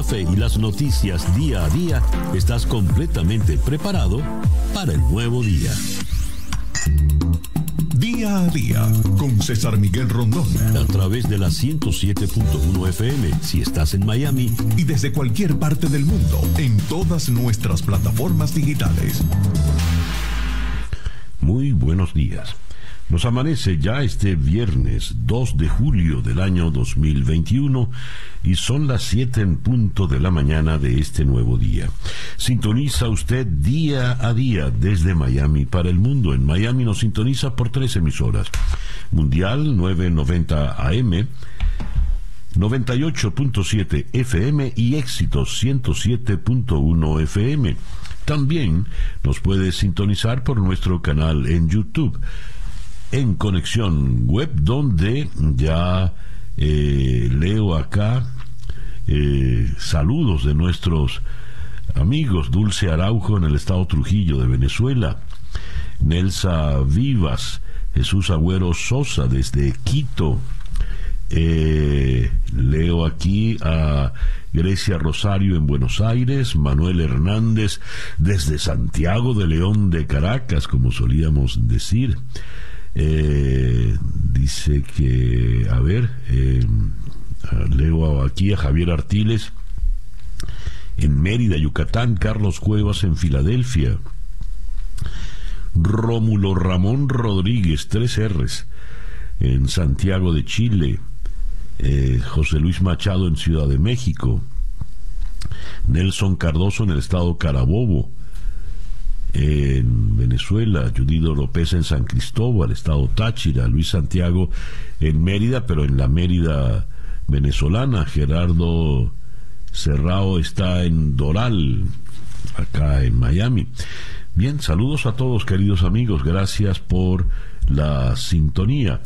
café y las noticias día a día, estás completamente preparado para el nuevo día. Día a día con César Miguel Rondón. A través de la 107.1 FM si estás en Miami. Y desde cualquier parte del mundo en todas nuestras plataformas digitales. Muy buenos días. Nos amanece ya este viernes 2 de julio del año 2021 y son las 7 en punto de la mañana de este nuevo día. Sintoniza usted día a día desde Miami para el mundo. En Miami nos sintoniza por tres emisoras. Mundial 990 AM. 98.7 FM y Éxitos 107.1 FM. También nos puede sintonizar por nuestro canal en YouTube en conexión web donde ya eh, leo acá eh, saludos de nuestros amigos Dulce Araujo en el estado Trujillo de Venezuela, Nelsa Vivas, Jesús Agüero Sosa desde Quito, eh, leo aquí a Grecia Rosario en Buenos Aires, Manuel Hernández desde Santiago de León de Caracas, como solíamos decir. Eh, dice que, a ver, eh, leo aquí a Javier Artiles. En Mérida, Yucatán, Carlos Cuevas en Filadelfia, Rómulo Ramón Rodríguez, tres R's, en Santiago de Chile, eh, José Luis Machado en Ciudad de México, Nelson Cardoso en el estado Carabobo, en Venezuela, Judido López en San Cristóbal, Estado Táchira, Luis Santiago en Mérida, pero en la Mérida venezolana, Gerardo Serrao está en Doral, acá en Miami. Bien, saludos a todos queridos amigos, gracias por la sintonía.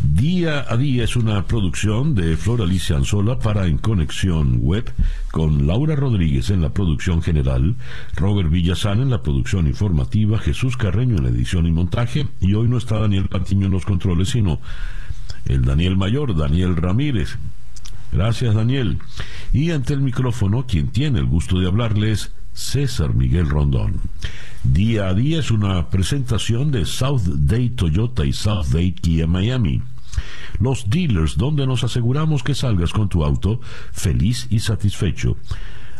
Día a Día es una producción de Flor Alicia Anzola para En Conexión Web, con Laura Rodríguez en la producción general, Robert Villazán en la producción informativa, Jesús Carreño en la edición y montaje, y hoy no está Daniel Patiño en los controles, sino el Daniel Mayor, Daniel Ramírez. Gracias, Daniel. Y ante el micrófono, quien tiene el gusto de hablarles, César Miguel Rondón. Día a día es una presentación de South Day Toyota y South Day Kia Miami. Los dealers donde nos aseguramos que salgas con tu auto feliz y satisfecho.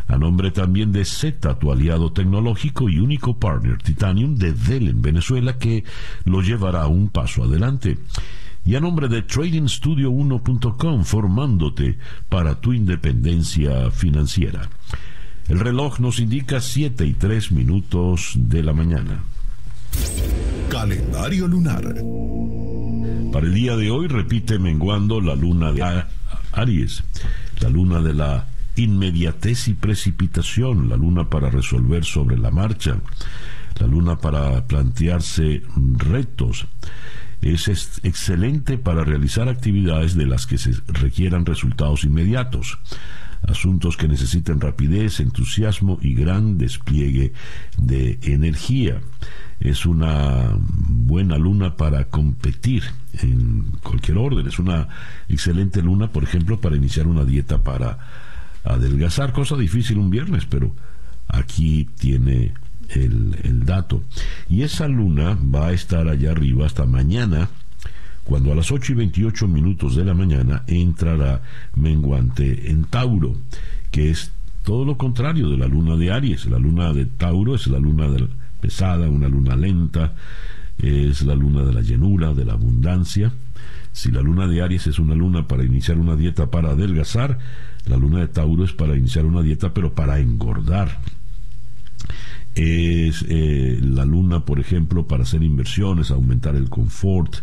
A nombre también de Z, tu aliado tecnológico y único partner Titanium de Dell en Venezuela que lo llevará un paso adelante. Y a nombre de TradingStudio1.com formándote para tu independencia financiera. El reloj nos indica 7 y 3 minutos de la mañana. Calendario lunar. Para el día de hoy repite menguando la luna de Aries, la luna de la inmediatez y precipitación, la luna para resolver sobre la marcha, la luna para plantearse retos. Es excelente para realizar actividades de las que se requieran resultados inmediatos asuntos que necesiten rapidez, entusiasmo y gran despliegue de energía. Es una buena luna para competir en cualquier orden. Es una excelente luna, por ejemplo, para iniciar una dieta para adelgazar. Cosa difícil un viernes, pero aquí tiene el, el dato. Y esa luna va a estar allá arriba hasta mañana cuando a las 8 y 28 minutos de la mañana entrará menguante en Tauro, que es todo lo contrario de la luna de Aries. La luna de Tauro es la luna pesada, una luna lenta, es la luna de la llenura, de la abundancia. Si la luna de Aries es una luna para iniciar una dieta para adelgazar, la luna de Tauro es para iniciar una dieta pero para engordar. Es eh, la luna, por ejemplo, para hacer inversiones, aumentar el confort,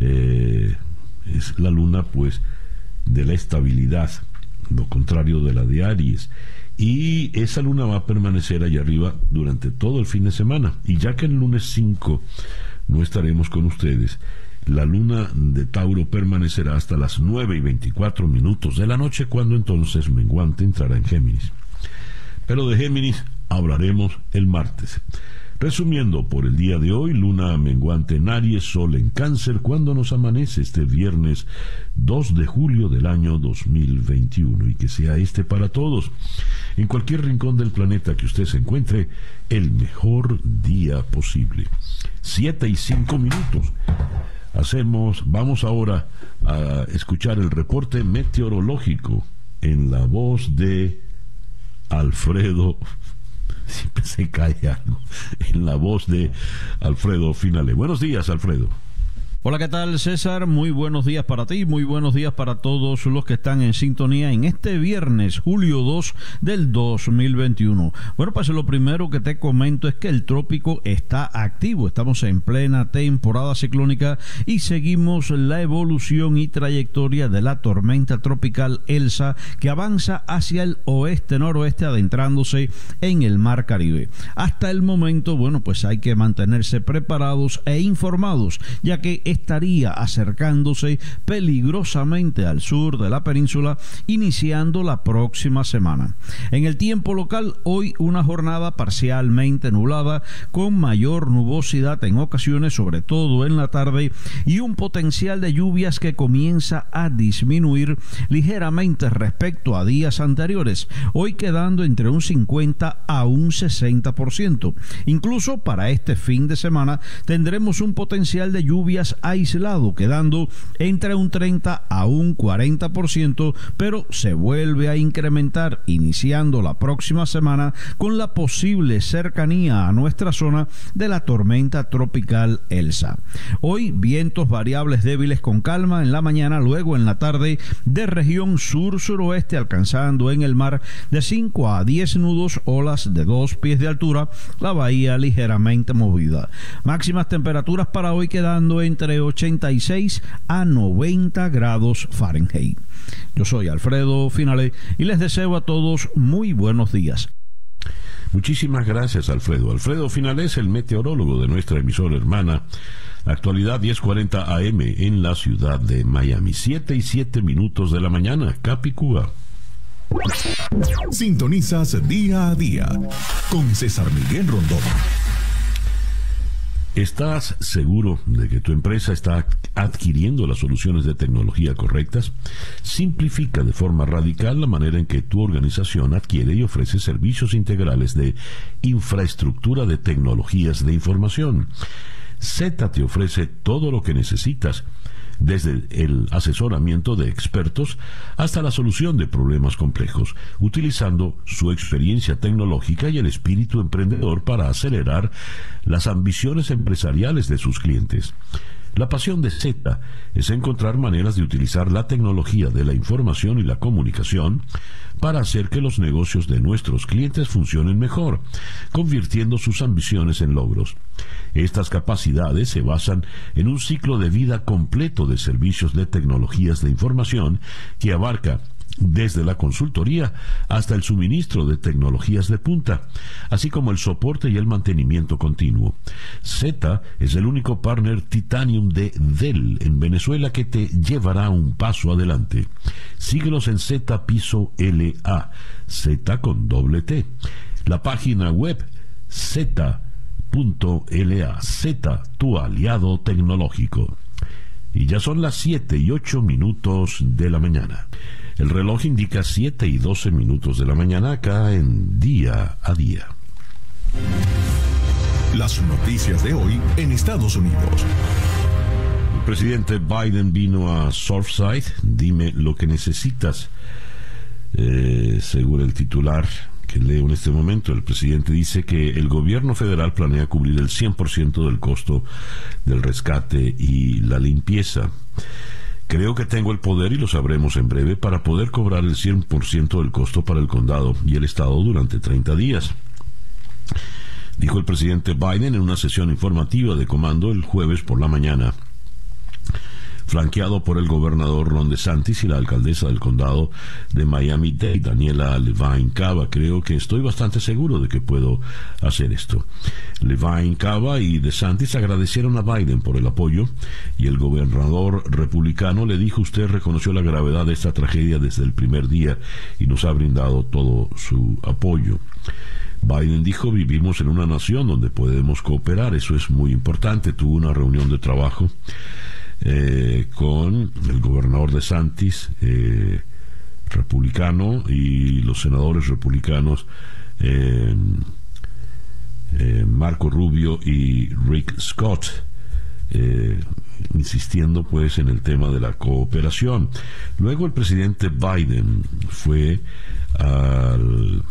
eh, es la luna pues de la estabilidad, lo contrario de la de Aries. Y esa luna va a permanecer allá arriba durante todo el fin de semana. Y ya que el lunes 5 no estaremos con ustedes, la luna de Tauro permanecerá hasta las 9 y 24 minutos de la noche, cuando entonces Menguante entrará en Géminis. Pero de Géminis hablaremos el martes. Resumiendo, por el día de hoy, luna menguante en Aries, sol en cáncer, cuando nos amanece este viernes 2 de julio del año 2021 y que sea este para todos, en cualquier rincón del planeta que usted se encuentre, el mejor día posible. Siete y cinco minutos. Hacemos, vamos ahora a escuchar el reporte meteorológico en la voz de Alfredo siempre se cae algo en la voz de Alfredo Finale. Buenos días, Alfredo. Hola, ¿qué tal César? Muy buenos días para ti, muy buenos días para todos los que están en sintonía en este viernes, julio 2 del 2021. Bueno, pues lo primero que te comento es que el trópico está activo, estamos en plena temporada ciclónica y seguimos la evolución y trayectoria de la tormenta tropical Elsa que avanza hacia el oeste-noroeste adentrándose en el mar Caribe. Hasta el momento, bueno, pues hay que mantenerse preparados e informados, ya que estaría acercándose peligrosamente al sur de la península, iniciando la próxima semana. En el tiempo local, hoy una jornada parcialmente nublada, con mayor nubosidad en ocasiones, sobre todo en la tarde, y un potencial de lluvias que comienza a disminuir ligeramente respecto a días anteriores, hoy quedando entre un 50 a un 60%. Incluso para este fin de semana tendremos un potencial de lluvias aislado, quedando entre un 30 a un 40%, pero se vuelve a incrementar iniciando la próxima semana con la posible cercanía a nuestra zona de la tormenta tropical Elsa. Hoy vientos variables débiles con calma en la mañana, luego en la tarde de región sur-suroeste alcanzando en el mar de 5 a 10 nudos, olas de 2 pies de altura, la bahía ligeramente movida. Máximas temperaturas para hoy quedando entre 86 a 90 grados Fahrenheit. Yo soy Alfredo Finale y les deseo a todos muy buenos días. Muchísimas gracias, Alfredo. Alfredo Finale es el meteorólogo de nuestra emisora hermana. Actualidad 1040 AM en la ciudad de Miami. 7 y 7 minutos de la mañana, Capicúa. Sintonizas día a día con César Miguel Rondón. ¿Estás seguro de que tu empresa está adquiriendo las soluciones de tecnología correctas? Simplifica de forma radical la manera en que tu organización adquiere y ofrece servicios integrales de infraestructura de tecnologías de información. Z te ofrece todo lo que necesitas desde el asesoramiento de expertos hasta la solución de problemas complejos, utilizando su experiencia tecnológica y el espíritu emprendedor para acelerar las ambiciones empresariales de sus clientes. La pasión de Z es encontrar maneras de utilizar la tecnología de la información y la comunicación para hacer que los negocios de nuestros clientes funcionen mejor, convirtiendo sus ambiciones en logros. Estas capacidades se basan en un ciclo de vida completo de servicios de tecnologías de información que abarca desde la consultoría hasta el suministro de tecnologías de punta, así como el soporte y el mantenimiento continuo. Z es el único partner Titanium de Dell en Venezuela que te llevará un paso adelante. Síguelos en Z Piso LA, Z con doble T. La página web Z.la, Z, tu aliado tecnológico. Y ya son las 7 y 8 minutos de la mañana. El reloj indica 7 y 12 minutos de la mañana acá en día a día. Las noticias de hoy en Estados Unidos. El presidente Biden vino a Surfside. Dime lo que necesitas. Eh, según el titular que leo en este momento, el presidente dice que el gobierno federal planea cubrir el 100% del costo del rescate y la limpieza. Creo que tengo el poder, y lo sabremos en breve, para poder cobrar el 100% del costo para el condado y el estado durante 30 días. Dijo el presidente Biden en una sesión informativa de comando el jueves por la mañana flanqueado por el gobernador Ron DeSantis y la alcaldesa del condado de Miami-Dade, Daniela Levine Cava. Creo que estoy bastante seguro de que puedo hacer esto. Levine Cava y DeSantis agradecieron a Biden por el apoyo y el gobernador republicano le dijo usted reconoció la gravedad de esta tragedia desde el primer día y nos ha brindado todo su apoyo. Biden dijo, vivimos en una nación donde podemos cooperar, eso es muy importante. Tuvo una reunión de trabajo eh, con el gobernador de Santis, eh, republicano, y los senadores republicanos. Eh, Marco Rubio y Rick Scott, insistiendo pues en el tema de la cooperación. Luego el presidente Biden fue al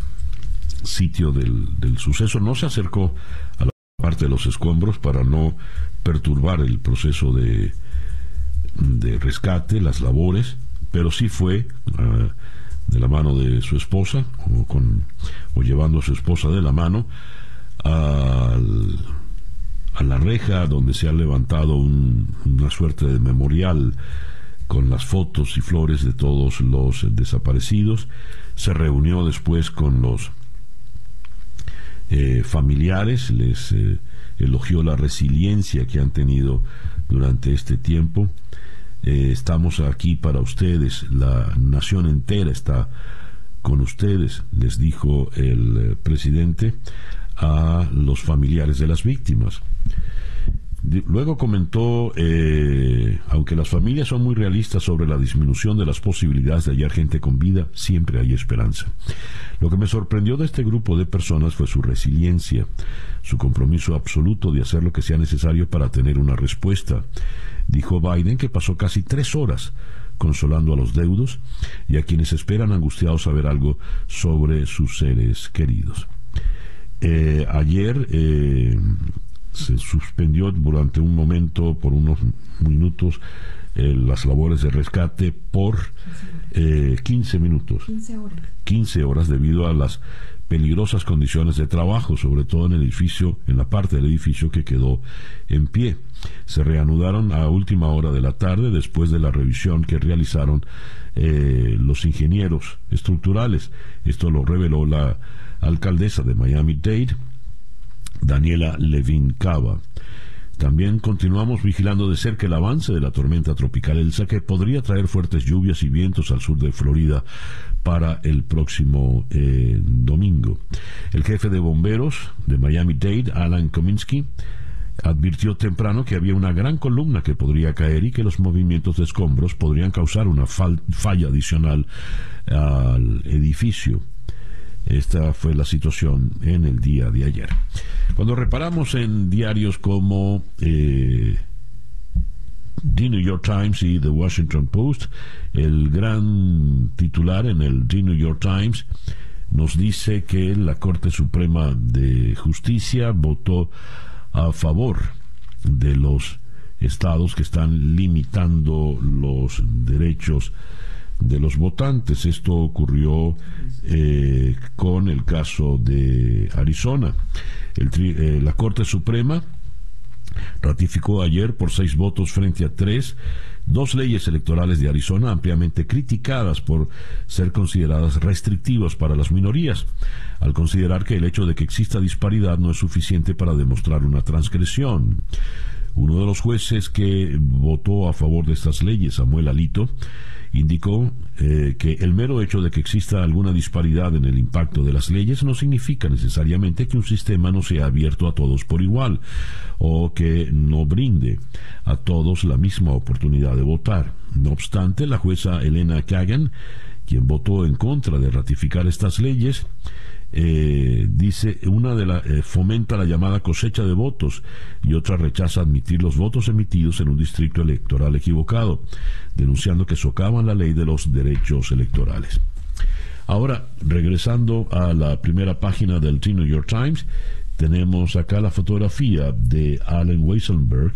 sitio del, suceso, no se acercó a la parte de los escombros para no perturbar el proceso de, de rescate, las labores, pero sí fue ah, de la mano de su esposa o, con, o llevando a su esposa de la mano al, a la reja donde se ha levantado una suerte de memorial con las fotos y flores de todos los desaparecidos. Se reunió después con los eh, familiares, les eh, elogió la resiliencia que han tenido durante este tiempo. Eh, estamos aquí para ustedes, la nación entera está con ustedes, les dijo el presidente a los familiares de las víctimas. Luego comentó, eh, aunque las familias son muy realistas sobre la disminución de las posibilidades de hallar gente con vida, siempre hay esperanza. Lo que me sorprendió de este grupo de personas fue su resiliencia, su compromiso absoluto de hacer lo que sea necesario para tener una respuesta. Dijo Biden que pasó casi tres horas consolando a los deudos y a quienes esperan angustiados saber algo sobre sus seres queridos. Eh, ayer eh, se suspendió durante un momento, por unos minutos, eh, las labores de rescate por 15 eh, minutos. 15 horas. 15 horas debido a las peligrosas condiciones de trabajo, sobre todo en el edificio, en la parte del edificio que quedó en pie. Se reanudaron a última hora de la tarde después de la revisión que realizaron eh, los ingenieros estructurales. Esto lo reveló la alcaldesa de Miami-Dade, Daniela Levin Cava. También continuamos vigilando de cerca el avance de la tormenta tropical Elsa que podría traer fuertes lluvias y vientos al sur de Florida para el próximo eh, domingo. El jefe de bomberos de Miami-Dade, Alan Kominsky, advirtió temprano que había una gran columna que podría caer y que los movimientos de escombros podrían causar una falla adicional al edificio. Esta fue la situación en el día de ayer. Cuando reparamos en diarios como eh, The New York Times y The Washington Post, el gran titular en el The New York Times nos dice que la Corte Suprema de Justicia votó a favor de los estados que están limitando los derechos de los votantes. Esto ocurrió eh, con el caso de Arizona. Eh, la Corte Suprema ratificó ayer por seis votos frente a tres dos leyes electorales de Arizona ampliamente criticadas por ser consideradas restrictivas para las minorías, al considerar que el hecho de que exista disparidad no es suficiente para demostrar una transgresión. Uno de los jueces que votó a favor de estas leyes, Samuel Alito, indicó eh, que el mero hecho de que exista alguna disparidad en el impacto de las leyes no significa necesariamente que un sistema no sea abierto a todos por igual o que no brinde a todos la misma oportunidad de votar. No obstante, la jueza Elena Kagan, quien votó en contra de ratificar estas leyes, eh, dice una de la eh, fomenta la llamada cosecha de votos y otra rechaza admitir los votos emitidos en un distrito electoral equivocado, denunciando que socavan la ley de los derechos electorales. Ahora, regresando a la primera página del The New York Times, tenemos acá la fotografía de Allen Weiselberg,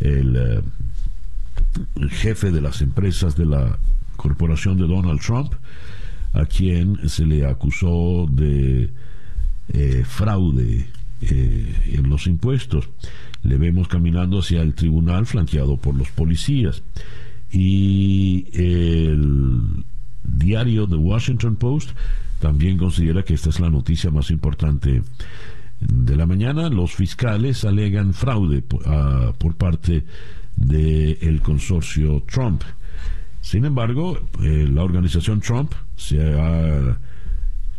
el, eh, el jefe de las empresas de la corporación de Donald Trump, a quien se le acusó de eh, fraude eh, en los impuestos. Le vemos caminando hacia el tribunal flanqueado por los policías. Y el diario The Washington Post también considera que esta es la noticia más importante de la mañana. Los fiscales alegan fraude por, parte del consorcio Trump. Sin embargo, eh, la organización Trump se ha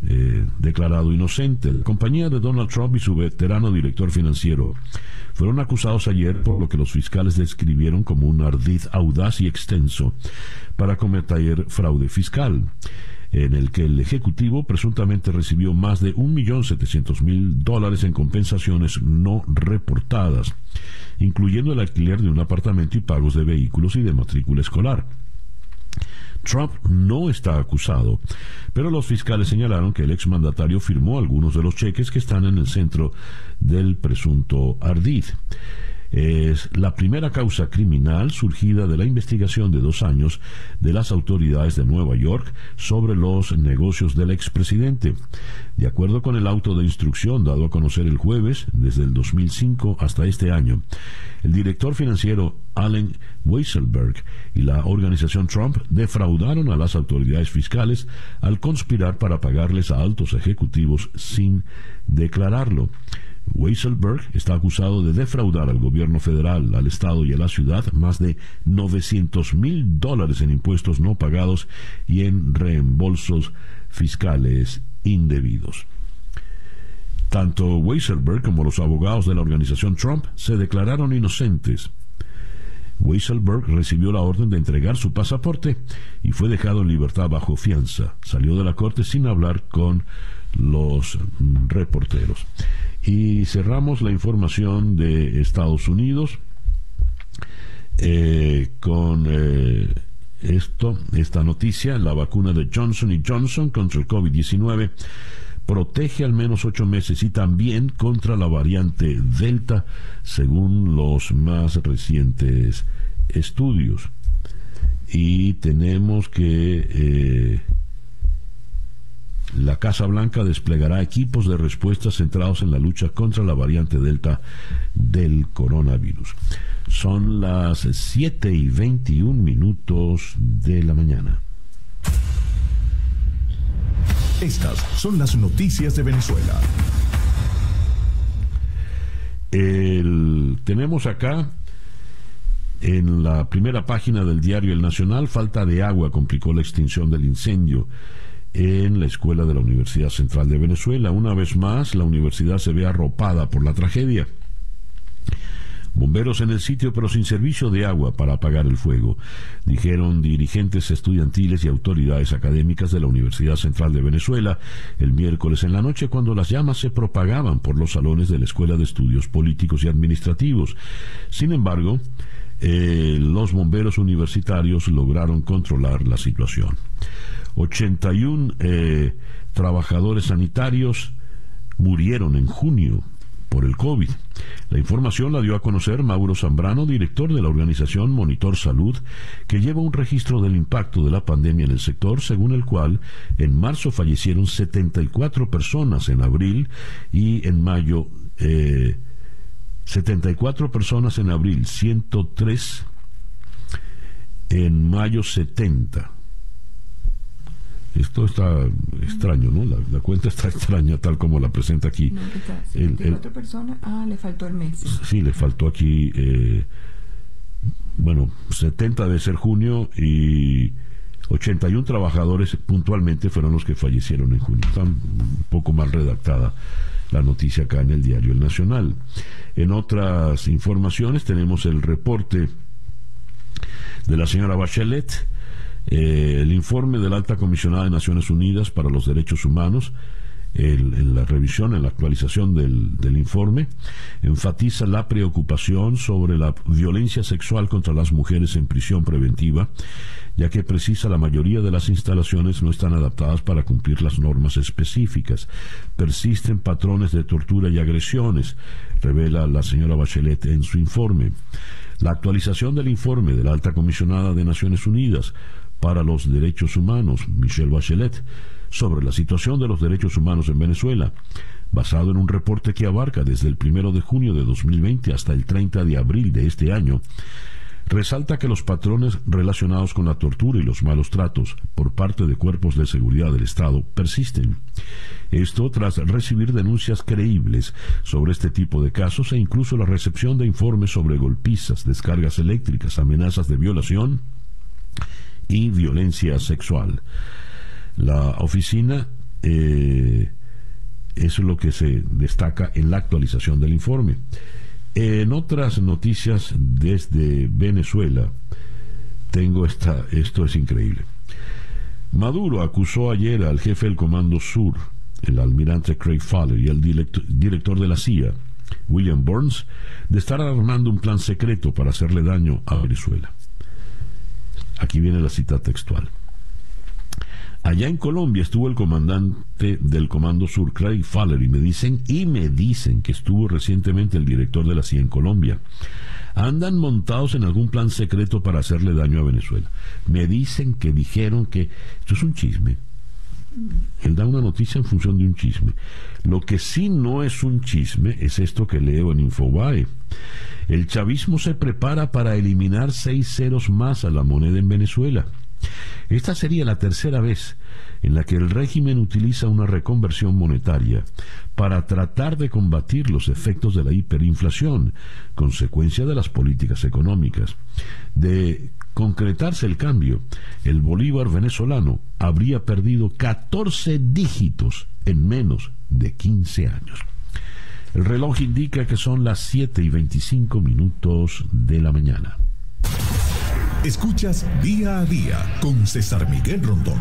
eh, declarado inocente. La compañía de Donald Trump y su veterano director financiero fueron acusados ayer por lo que los fiscales describieron como un ardid audaz y extenso para cometer fraude fiscal en el que el Ejecutivo presuntamente recibió más de 1.700.000 dólares en compensaciones no reportadas, incluyendo el alquiler de un apartamento y pagos de vehículos y de matrícula escolar. Trump no está acusado, pero los fiscales señalaron que el exmandatario firmó algunos de los cheques que están en el centro del presunto ardid es la primera causa criminal surgida de la investigación de dos años de las autoridades de Nueva York sobre los negocios del expresidente. De acuerdo con el auto de instrucción dado a conocer el jueves, desde el 2005 hasta este año, el director financiero Allen Weisselberg y la organización Trump defraudaron a las autoridades fiscales al conspirar para pagarles a altos ejecutivos sin declararlo. Weisselberg está acusado de defraudar al gobierno federal, al Estado y a la ciudad más de 900 mil dólares en impuestos no pagados y en reembolsos fiscales indebidos. Tanto Weisselberg como los abogados de la organización Trump se declararon inocentes. Weisselberg recibió la orden de entregar su pasaporte y fue dejado en libertad bajo fianza. Salió de la corte sin hablar con los reporteros. Y cerramos la información de Estados Unidos eh, con eh, esto, esta noticia, la vacuna de Johnson y Johnson contra el COVID-19 protege al menos ocho meses y también contra la variante Delta, según los más recientes estudios. Y tenemos que eh, la Casa Blanca desplegará equipos de respuesta centrados en la lucha contra la variante Delta del coronavirus. Son las 7 y 21 minutos de la mañana. Estas son las noticias de Venezuela. tenemos acá en la primera página del diario El Nacional, falta de agua complicó la extinción del incendio en la escuela de la Universidad Central de Venezuela. Una vez más, la universidad se ve arropada por la tragedia. Bomberos en el sitio pero sin servicio de agua para apagar el fuego, dijeron dirigentes estudiantiles y autoridades académicas de la Universidad Central de Venezuela el miércoles en la noche cuando las llamas se propagaban por los salones de la Escuela de Estudios Políticos y Administrativos. Sin embargo, eh, los bomberos universitarios lograron controlar la situación. 81 eh, trabajadores sanitarios murieron en junio por el COVID. La información la dio a conocer Mauro Zambrano, director de la organización Monitor Salud, que lleva un registro del impacto de la pandemia en el sector, según el cual en marzo fallecieron 74 personas en abril y en mayo 74 eh, personas en abril, 103 en mayo 70 esto está extraño, ¿no? La, cuenta está extraña tal como la presenta aquí. No, personas, ah, le faltó el mes. Sí, le faltó aquí, eh, bueno, 70 debe ser junio y 81 trabajadores puntualmente fueron los que fallecieron en junio. Está un poco mal redactada la noticia acá en el diario El Nacional. En otras informaciones tenemos el reporte de la señora Bachelet eh, el informe de la alta comisionada de Naciones Unidas para los Derechos Humanos, en la revisión, en la actualización del, del, informe, enfatiza la preocupación sobre la violencia sexual contra las mujeres en prisión preventiva, ya que precisa la mayoría de las instalaciones no están adaptadas para cumplir las normas específicas. Persisten patrones de tortura y agresiones, revela la señora Bachelet en su informe. La actualización del informe de la alta comisionada de Naciones Unidas para los Derechos Humanos, Michelle Bachelet, sobre la situación de los derechos humanos en Venezuela, basado en un reporte que abarca desde el 1 de junio de 2020 hasta el 30 de abril de este año, resalta que los patrones relacionados con la tortura y los malos tratos por parte de cuerpos de seguridad del Estado persisten. Esto tras recibir denuncias creíbles sobre este tipo de casos e incluso la recepción de informes sobre golpizas, descargas eléctricas, amenazas de violación y violencia sexual. La oficina eh, es lo que se destaca en la actualización del informe. En otras noticias desde Venezuela, tengo esta, esto es increíble. Maduro acusó ayer al jefe del Comando Sur, el almirante Craig Fowler, y al director de la CIA, William Burns, de estar armando un plan secreto para hacerle daño a Venezuela. Aquí viene la cita textual. Allá en Colombia estuvo el comandante del Comando Sur, Craig Fowler, y me dicen, y me dicen que estuvo recientemente el director de la CIA en Colombia. Andan montados en algún plan secreto para hacerle daño a Venezuela. Me dicen que dijeron que esto es un chisme. Él da una noticia en función de un chisme. Lo que sí no es un chisme es esto que leo en Infobae. El chavismo se prepara para eliminar seis ceros más a la moneda en Venezuela. Esta sería la tercera vez en la que el régimen utiliza una reconversión monetaria para tratar de combatir los efectos de la hiperinflación, consecuencia de las políticas económicas. De concretarse el cambio, el bolívar venezolano habría perdido 14 dígitos en menos de 15 años. El reloj indica que son las 7 y 25 minutos de la mañana. Escuchas día a día con César Miguel Rondón.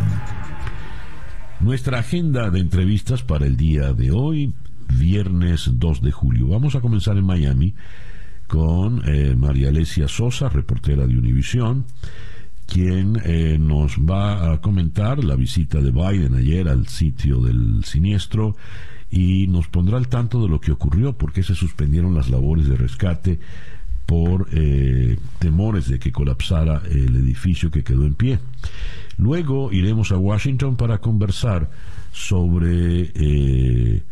Nuestra agenda de entrevistas para el día de hoy, viernes 2 de julio. Vamos a comenzar en Miami con eh, María Alesia Sosa, reportera de Univisión, quien eh, nos va a comentar la visita de Biden ayer al sitio del siniestro y nos pondrá al tanto de lo que ocurrió, por qué se suspendieron las labores de rescate por eh, temores de que colapsara el edificio que quedó en pie. Luego iremos a Washington para conversar sobre eh,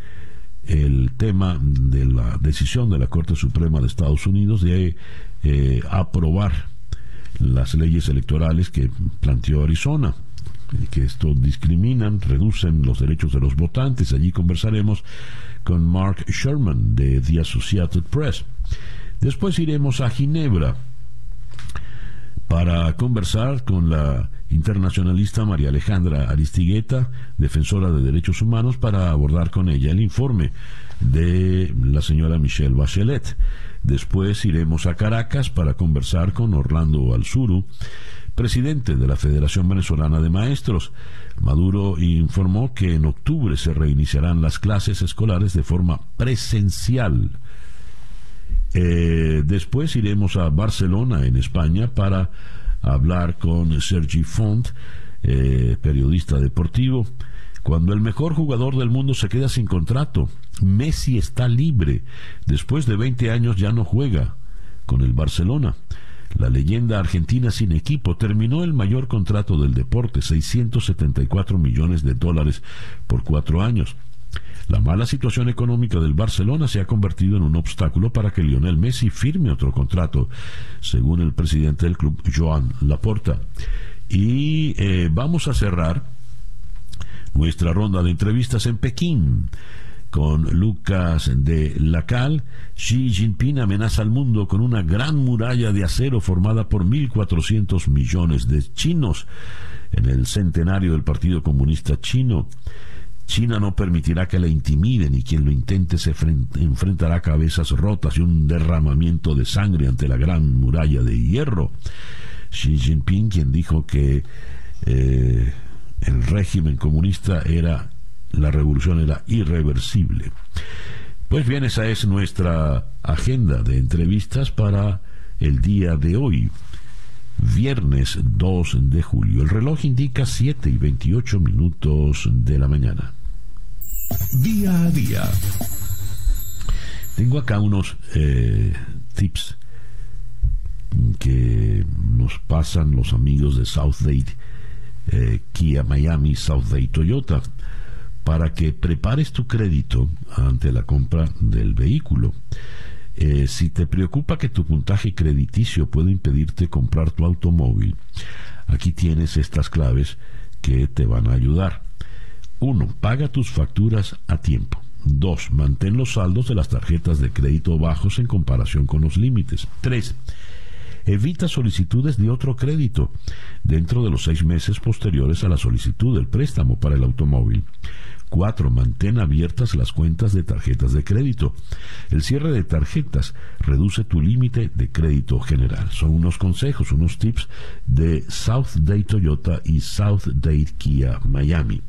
el tema de la decisión de la Corte Suprema de Estados Unidos de eh, aprobar las leyes electorales que planteó Arizona que esto discriminan, reducen los derechos de los votantes. Allí conversaremos con Mark Sherman de The Associated Press. Después iremos a Ginebra para conversar con la internacionalista María Alejandra Aristigueta, defensora de derechos humanos, para abordar con ella el informe de la señora Michelle Bachelet. Después iremos a Caracas para conversar con Orlando Alzuru, presidente de la Federación Venezolana de Maestros. Maduro informó que en octubre se reiniciarán las clases escolares de forma presencial eh, después iremos a Barcelona, en España, para hablar con Sergi Font, eh, periodista deportivo. Cuando el mejor jugador del mundo se queda sin contrato, Messi está libre. Después de 20 años ya no juega con el Barcelona. La leyenda argentina sin equipo terminó el mayor contrato del deporte, 674 millones de dólares por cuatro años. La mala situación económica del Barcelona se ha convertido en un obstáculo para que Lionel Messi firme otro contrato, según el presidente del club, Joan Laporta. Y eh, vamos a cerrar nuestra ronda de entrevistas en Pekín con Lucas de Lacal, Xi Jinping amenaza al mundo con una gran muralla de acero formada por 1.400 millones de chinos en el centenario del Partido Comunista Chino. China no permitirá que la intimiden y quien lo intente se enfrentará a cabezas rotas y un derramamiento de sangre ante la gran muralla de hierro. Xi Jinping, quien dijo que eh, el régimen comunista era, la revolución era irreversible. Pues bien, esa es nuestra agenda de entrevistas para el día de hoy, viernes 2 de julio. El reloj indica 7 y 28 minutos de la mañana. Día a día. Tengo acá unos eh, tips que nos pasan los amigos de South eh, Kia Miami, South Day Toyota, para que prepares tu crédito ante la compra del vehículo. Eh, si te preocupa que tu puntaje crediticio puede impedirte comprar tu automóvil, aquí tienes estas claves que te van a ayudar. 1. Paga tus facturas a tiempo. 2. Mantén los saldos de las tarjetas de crédito bajos en comparación con los límites. 3. Evita solicitudes de otro crédito dentro de los seis meses posteriores a la solicitud del préstamo para el automóvil. 4. Mantén abiertas las cuentas de tarjetas de crédito. El cierre de tarjetas reduce tu límite de crédito general. Son unos consejos, unos tips de South Day Toyota y South Day Kia Miami.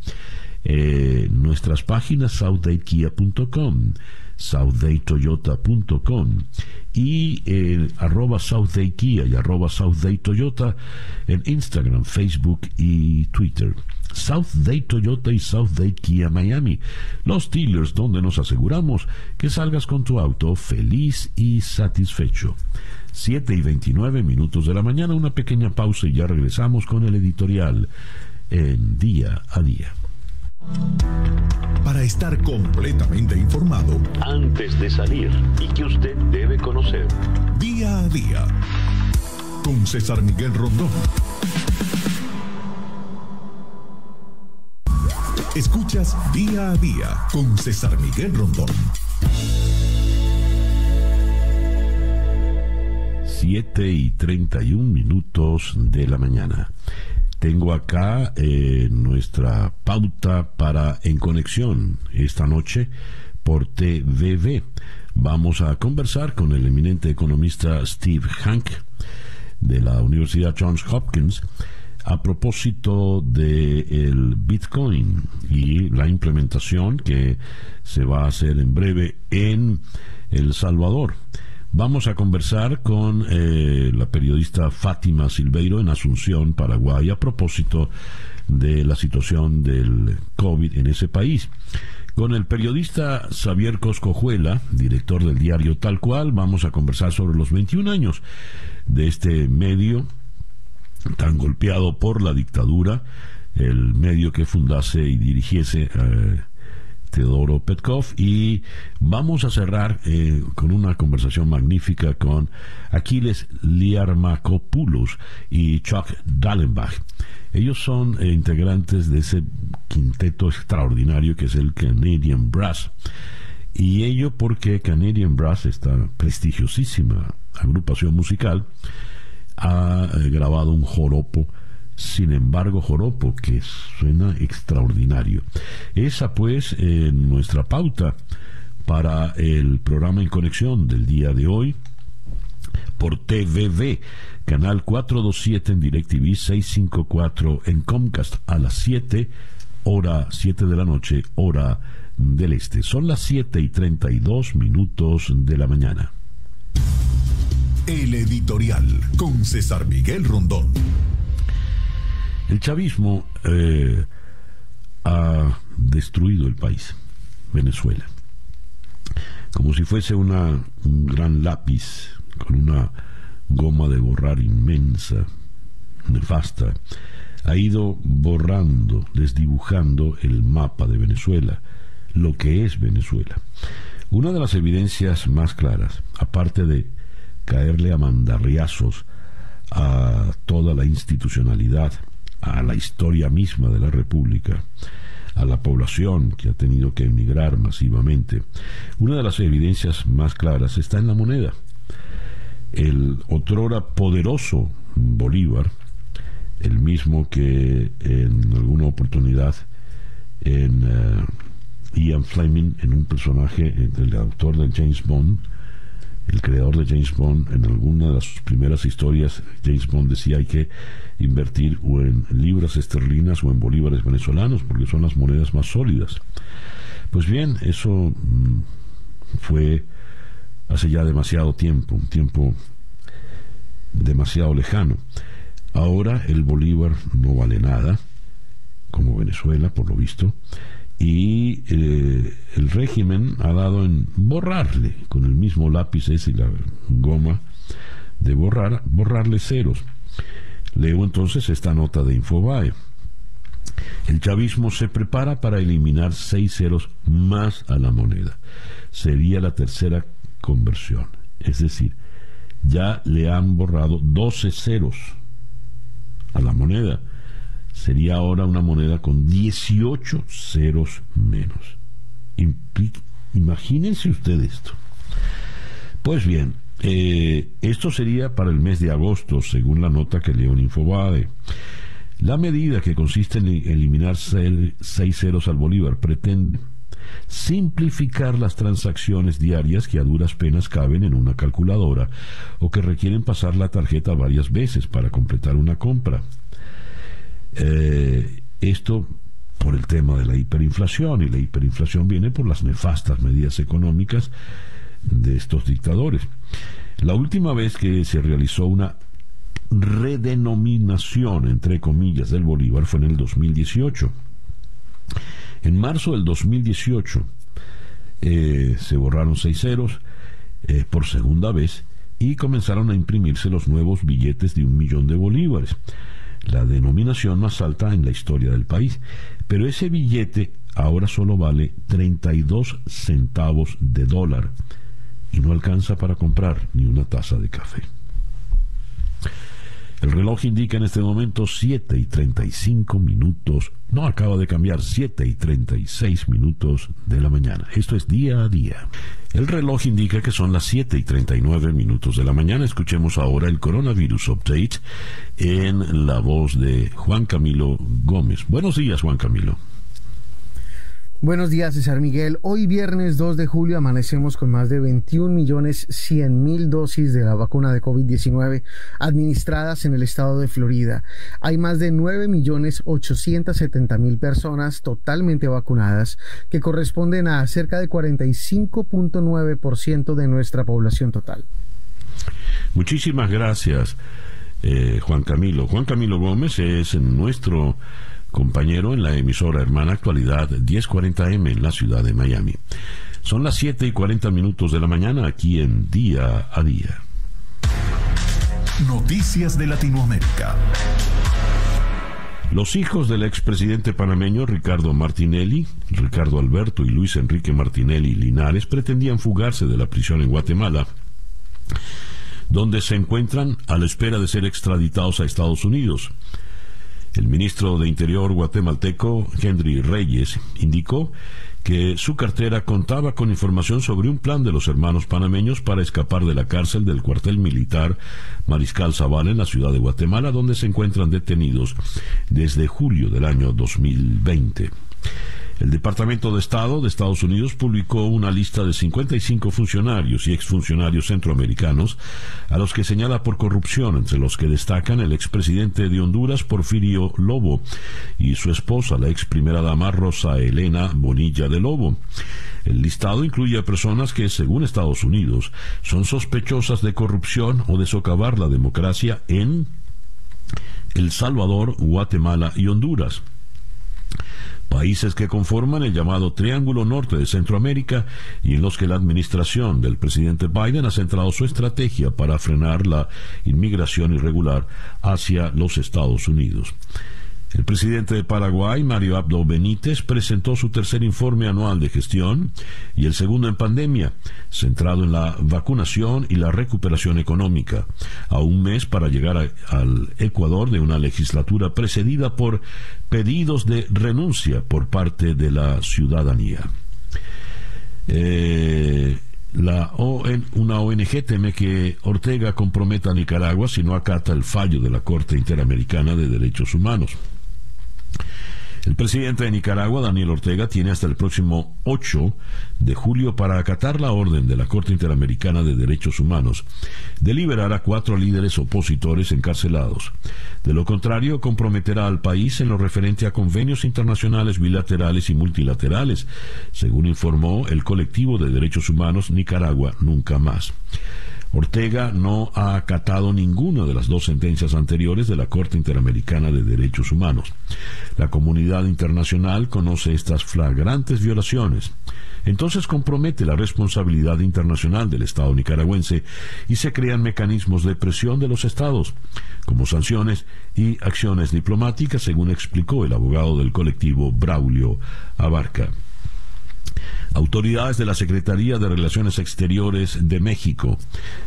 Eh, nuestras páginas southdaykia.com southdaytoyota.com y eh, arroba southdaykia y arroba southdaytoyota en Instagram, Facebook y Twitter. South Toyota y South Kia Miami, los dealers donde nos aseguramos que salgas con tu auto feliz y satisfecho. 7 y 29 minutos de la mañana, una pequeña pausa y ya regresamos con el editorial en día a día. Para estar completamente informado antes de salir y que usted debe conocer. Día a día con César Miguel Rondón. Escuchas día a día con César Miguel Rondón. 7 y 31 minutos de la mañana. Tengo acá eh, nuestra pauta para En Conexión esta noche por TVV. Vamos a conversar con el eminente economista Steve Hank de la Universidad Johns Hopkins a propósito el Bitcoin y la implementación que se va a hacer en breve en El Salvador. Vamos a conversar con eh, la periodista Fátima Silveiro en Asunción, Paraguay, a propósito de la situación del COVID en ese país. Con el periodista Xavier Coscojuela, director del diario Tal Cual, vamos a conversar sobre los 21 años de este medio tan golpeado por la dictadura, el medio que fundase y dirigiese. Eh, Teodoro Petkov y vamos a cerrar eh, con una conversación magnífica con Aquiles Liarmakopoulos y Chuck Dallenbach. Ellos son eh, integrantes de ese quinteto extraordinario que es el Canadian Brass. Y ello porque Canadian Brass, esta prestigiosísima agrupación musical, ha eh, grabado un joropo sin embargo, joropo, que suena extraordinario. Esa pues nuestra pauta para el programa en conexión del día de hoy por TVV, canal 427 en DirecTV, 654 en Comcast a las 7, hora 7 de la noche, hora del este. Son las 7 y 32 minutos de la mañana. El editorial con César Miguel Rondón. El chavismo eh, ha destruido el país, Venezuela, como si fuese una, un gran lápiz con una goma de borrar inmensa, nefasta, ha ido borrando, desdibujando el mapa de Venezuela, lo que es Venezuela. Una de las evidencias más claras, aparte de caerle a mandarriazos a toda la institucionalidad a la historia misma de la República, a la población que ha tenido que emigrar masivamente. Una de las evidencias más claras está en la moneda. El otrora poderoso Bolívar, el mismo que en alguna oportunidad en eh, Ian Fleming, en un personaje, el autor de James Bond, el creador de James Bond, en alguna de sus primeras historias, James Bond decía hay que invertir o en libras esterlinas o en bolívares venezolanos, porque son las monedas más sólidas. Pues bien, eso mm, fue hace ya demasiado tiempo, un tiempo demasiado lejano. Ahora el bolívar no vale nada, como Venezuela, por lo visto, y eh, el régimen ha dado en borrarle con el mismo lápiz ese y la goma de borrar, borrarle ceros. Leo entonces esta nota de Infobae. El chavismo se prepara para eliminar seis ceros más a la moneda. Sería la tercera conversión. Es decir, ya le han borrado 12 ceros a la moneda. Sería ahora una moneda con 18 ceros menos. imagínense usted esto. Pues bien, eh, esto sería para el mes de agosto, según la nota que leo en Infobae. La medida que consiste en eliminar seis ceros al Bolívar pretende simplificar las transacciones diarias que a duras penas caben en una calculadora o que requieren pasar la tarjeta varias veces para completar una compra. Eh, esto por el tema de la hiperinflación y la hiperinflación viene por las nefastas medidas económicas de estos dictadores. La última vez que se realizó una redenominación, entre comillas, del Bolívar fue en el 2018. En marzo del 2018 eh, se borraron seis ceros eh, por segunda vez y comenzaron a imprimirse los nuevos billetes de un millón de bolívares, la denominación más alta en la historia del país. Pero ese billete ahora solo vale 32 centavos de dólar y no alcanza para comprar ni una taza de café. El reloj indica en este momento 7 y 35 minutos. No acaba de cambiar 7 y 36 minutos de la mañana. Esto es día a día. El reloj indica que son las 7 y 39 minutos de la mañana. Escuchemos ahora el coronavirus update en la voz de Juan Camilo Gómez. Buenos días, Juan Camilo. Buenos días, César Miguel. Hoy viernes 2 de julio amanecemos con más de 21 millones 100 mil dosis de la vacuna de COVID-19 administradas en el estado de Florida. Hay más de 9 millones 870 mil personas totalmente vacunadas, que corresponden a cerca de 45.9% de nuestra población total. Muchísimas gracias, eh, Juan Camilo. Juan Camilo Gómez es nuestro compañero en la emisora hermana actualidad 1040M en la ciudad de Miami. Son las 7 y 40 minutos de la mañana aquí en Día a Día. Noticias de Latinoamérica. Los hijos del expresidente panameño Ricardo Martinelli, Ricardo Alberto y Luis Enrique Martinelli Linares pretendían fugarse de la prisión en Guatemala, donde se encuentran a la espera de ser extraditados a Estados Unidos. El ministro de Interior guatemalteco, Henry Reyes, indicó que su cartera contaba con información sobre un plan de los hermanos panameños para escapar de la cárcel del cuartel militar Mariscal Zavala en la ciudad de Guatemala, donde se encuentran detenidos desde julio del año 2020. El Departamento de Estado de Estados Unidos publicó una lista de 55 funcionarios y exfuncionarios centroamericanos a los que señala por corrupción, entre los que destacan el expresidente de Honduras, Porfirio Lobo, y su esposa, la ex primera dama Rosa Elena Bonilla de Lobo. El listado incluye a personas que, según Estados Unidos, son sospechosas de corrupción o de socavar la democracia en El Salvador, Guatemala y Honduras países que conforman el llamado Triángulo Norte de Centroamérica y en los que la administración del presidente Biden ha centrado su estrategia para frenar la inmigración irregular hacia los Estados Unidos. El presidente de Paraguay, Mario Abdo Benítez, presentó su tercer informe anual de gestión y el segundo en pandemia, centrado en la vacunación y la recuperación económica, a un mes para llegar al Ecuador de una legislatura precedida por pedidos de renuncia por parte de la ciudadanía. Eh, la una ONG teme que Ortega comprometa a Nicaragua si no acata el fallo de la Corte Interamericana de Derechos Humanos. El presidente de Nicaragua, Daniel Ortega, tiene hasta el próximo 8 de julio para acatar la orden de la Corte Interamericana de Derechos Humanos de liberar a cuatro líderes opositores encarcelados. De lo contrario, comprometerá al país en lo referente a convenios internacionales bilaterales y multilaterales, según informó el colectivo de derechos humanos Nicaragua Nunca Más. Ortega no ha acatado ninguna de las dos sentencias anteriores de la Corte Interamericana de Derechos Humanos. La comunidad internacional conoce estas flagrantes violaciones. Entonces compromete la responsabilidad internacional del Estado nicaragüense y se crean mecanismos de presión de los Estados, como sanciones y acciones diplomáticas, según explicó el abogado del colectivo Braulio Abarca. Autoridades de la Secretaría de Relaciones Exteriores de México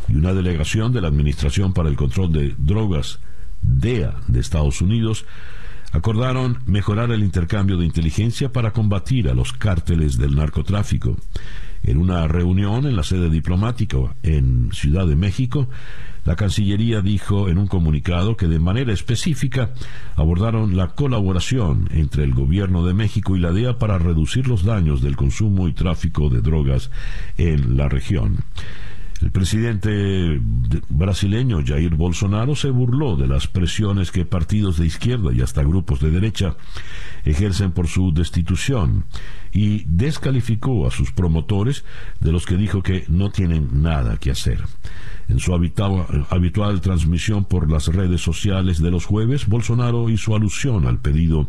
y una delegación de la Administración para el Control de Drogas, DEA, de Estados Unidos, acordaron mejorar el intercambio de inteligencia para combatir a los cárteles del narcotráfico. En una reunión en la sede diplomática en Ciudad de México, la Cancillería dijo en un comunicado que de manera específica abordaron la colaboración entre el Gobierno de México y la DEA para reducir los daños del consumo y tráfico de drogas en la región. El presidente brasileño Jair Bolsonaro se burló de las presiones que partidos de izquierda y hasta grupos de derecha ejercen por su destitución y descalificó a sus promotores de los que dijo que no tienen nada que hacer. En su habitual, transmisión por las redes sociales de los jueves, Bolsonaro hizo alusión al pedido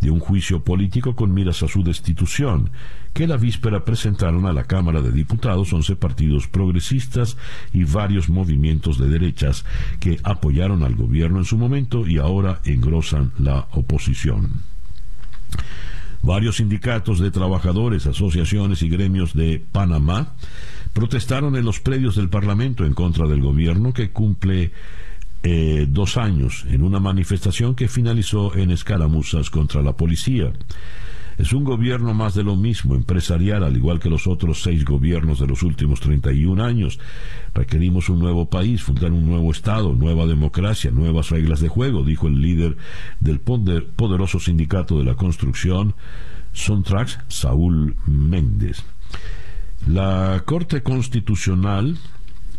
de un juicio político con miras a su destitución, que la víspera presentaron a la Cámara de Diputados once partidos progresistas y varios movimientos de derechas que apoyaron al gobierno en su momento y ahora engrosan la oposición. Varios sindicatos de trabajadores, asociaciones y gremios de Panamá protestaron en los predios del Parlamento en contra del gobierno que cumple eh, dos años en una manifestación que finalizó en escaramuzas contra la policía. Es un gobierno más de lo mismo, empresarial, al igual que los otros seis gobiernos de los últimos 31 años. Requerimos un nuevo país, fundar un nuevo Estado, nueva democracia, nuevas reglas de juego, dijo el líder del poderoso sindicato de la construcción, Sontrax, Saúl Méndez. La Corte Constitucional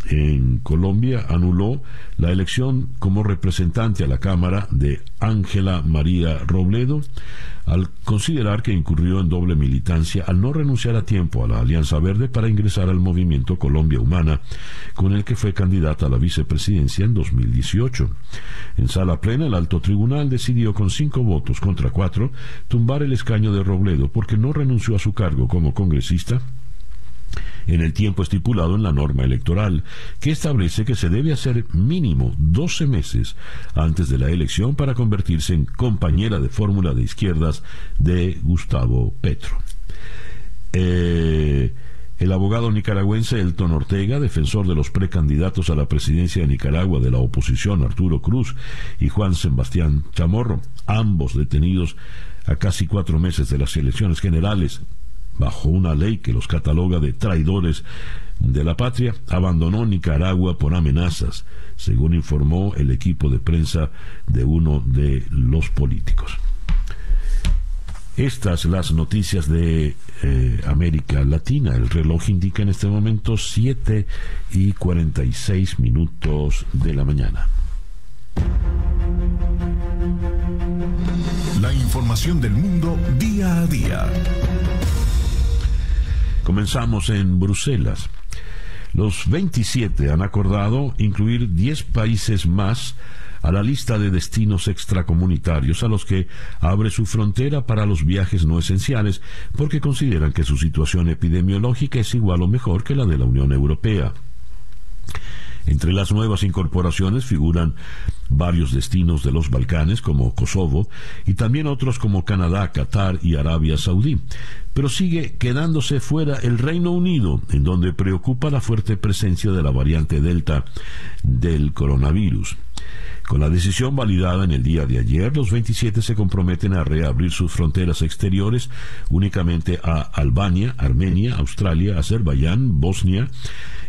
en Colombia anuló la elección como representante a la Cámara de Ángela María Robledo al considerar que incurrió en doble militancia al no renunciar a tiempo a la Alianza Verde para ingresar al movimiento Colombia Humana, con el que fue candidata a la vicepresidencia en 2018. En sala plena, el alto tribunal decidió con cinco votos contra cuatro tumbar el escaño de Robledo porque no renunció a su cargo como congresista en el tiempo estipulado en la norma electoral, que establece que se debe hacer mínimo 12 meses antes de la elección para convertirse en compañera de fórmula de izquierdas de Gustavo Petro. Eh, el abogado nicaragüense Elton Ortega, defensor de los precandidatos a la presidencia de Nicaragua de la oposición Arturo Cruz y Juan Sebastián Chamorro, ambos detenidos a casi cuatro meses de las elecciones generales bajo una ley que los cataloga de traidores de la patria, abandonó Nicaragua por amenazas, según informó el equipo de prensa de uno de los políticos. Estas las noticias de eh, América Latina. El reloj indica en este momento 7 y 46 minutos de la mañana. La información del mundo día a día. Comenzamos en Bruselas. Los 27 han acordado incluir 10 países más a la lista de destinos extracomunitarios a los que abre su frontera para los viajes no esenciales porque consideran que su situación epidemiológica es igual o mejor que la de la Unión Europea. Entre las nuevas incorporaciones figuran varios destinos de los Balcanes como Kosovo y también otros como Canadá, Qatar y Arabia Saudí. Pero sigue quedándose fuera el Reino Unido, en donde preocupa la fuerte presencia de la variante Delta del coronavirus. Con la decisión validada en el día de ayer, los 27 se comprometen a reabrir sus fronteras exteriores únicamente a Albania, Armenia, Australia, Azerbaiyán, Bosnia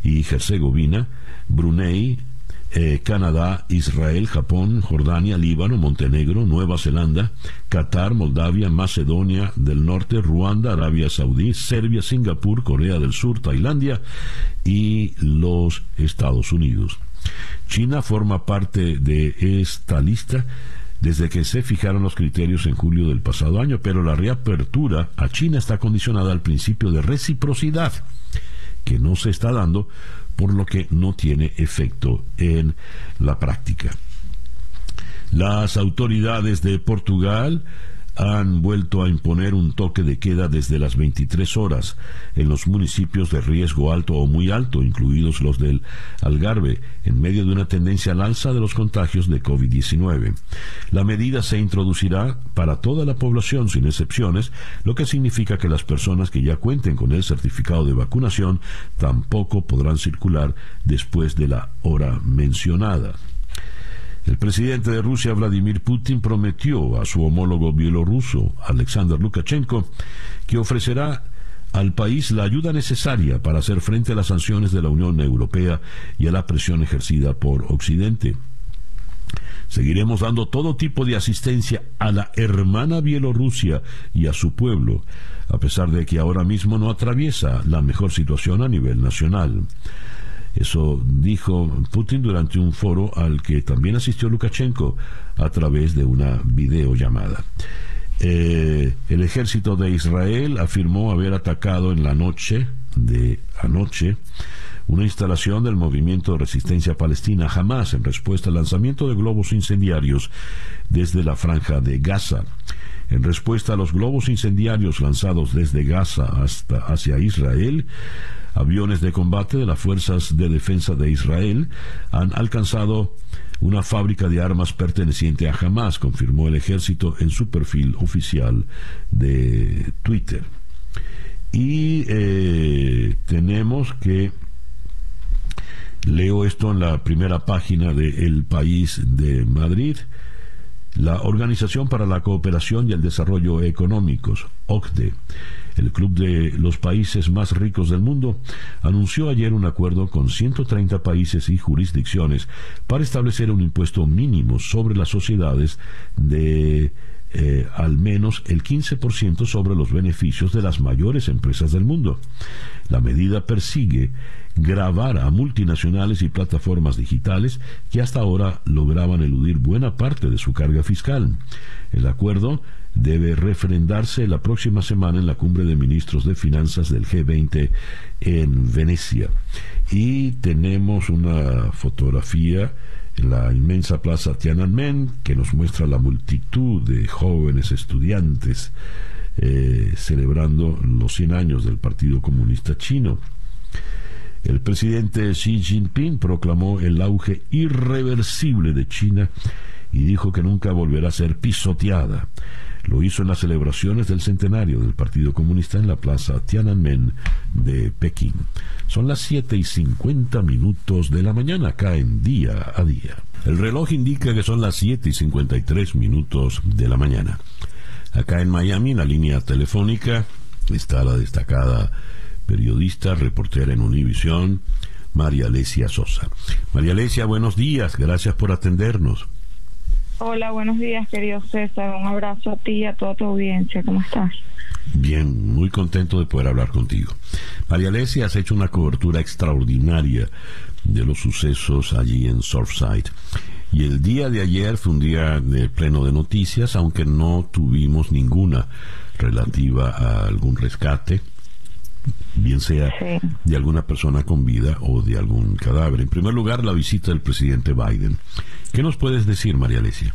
y Herzegovina, Brunei, eh, Canadá, Israel, Japón, Jordania, Líbano, Montenegro, Nueva Zelanda, Qatar, Moldavia, Macedonia del Norte, Ruanda, Arabia Saudí, Serbia, Singapur, Corea del Sur, Tailandia y los Estados Unidos. China forma parte de esta lista desde que se fijaron los criterios en julio del pasado año, pero la reapertura a China está condicionada al principio de reciprocidad, que no se está dando por lo que no tiene efecto en la práctica. Las autoridades de Portugal han vuelto a imponer un toque de queda desde las 23 horas en los municipios de riesgo alto o muy alto, incluidos los del Algarve, en medio de una tendencia al alza de los contagios de COVID-19. La medida se introducirá para toda la población sin excepciones, lo que significa que las personas que ya cuenten con el certificado de vacunación tampoco podrán circular después de la hora mencionada. El presidente de Rusia, Vladimir Putin, prometió a su homólogo bielorruso, Alexander Lukashenko, que ofrecerá al país la ayuda necesaria para hacer frente a las sanciones de la Unión Europea y a la presión ejercida por Occidente. Seguiremos dando todo tipo de asistencia a la hermana Bielorrusia y a su pueblo, a pesar de que ahora mismo no atraviesa la mejor situación a nivel nacional. Eso dijo Putin durante un foro al que también asistió Lukashenko a través de una videollamada. Eh, el ejército de Israel afirmó haber atacado en la noche de anoche una instalación del movimiento de resistencia palestina Hamas en respuesta al lanzamiento de globos incendiarios desde la franja de Gaza. En respuesta a los globos incendiarios lanzados desde Gaza hasta hacia Israel, aviones de combate de las fuerzas de defensa de Israel han alcanzado una fábrica de armas perteneciente a Hamas, confirmó el ejército en su perfil oficial de Twitter. Y eh, tenemos que leo esto en la primera página de El País de Madrid. La Organización para la Cooperación y el Desarrollo Económicos, OCDE, el Club de los Países más ricos del mundo, anunció ayer un acuerdo con 130 países y jurisdicciones para establecer un impuesto mínimo sobre las sociedades de eh, al menos el 15% sobre los beneficios de las mayores empresas del mundo. La medida persigue grabar a multinacionales y plataformas digitales que hasta ahora lograban eludir buena parte de su carga fiscal. El acuerdo debe refrendarse la próxima semana en la cumbre de ministros de finanzas del G20 en Venecia. Y tenemos una fotografía en la inmensa plaza Tiananmen que nos muestra la multitud de jóvenes estudiantes eh, celebrando los 100 años del Partido Comunista Chino. El presidente Xi Jinping proclamó el auge irreversible de China y dijo que nunca volverá a ser pisoteada. Lo hizo en las celebraciones del centenario del Partido Comunista en la plaza Tiananmen de Pekín. Son las 7 y 50 minutos de la mañana acá en día a día. El reloj indica que son las 7 y 53 minutos de la mañana. Acá en Miami, la línea telefónica está la destacada periodista, reportera en Univisión, María Alesia Sosa. María Alesia, buenos días, gracias por atendernos. Hola, buenos días, querido César. Un abrazo a ti y a toda tu audiencia. ¿Cómo estás? Bien, muy contento de poder hablar contigo. María Alesia, has hecho una cobertura extraordinaria de los sucesos allí en Surfside. Y el día de ayer fue un día de pleno de noticias, aunque no tuvimos ninguna relativa a algún rescate bien sea de alguna persona con vida o de algún cadáver. En primer lugar, la visita del presidente Biden. ¿Qué nos puedes decir, María Alesia?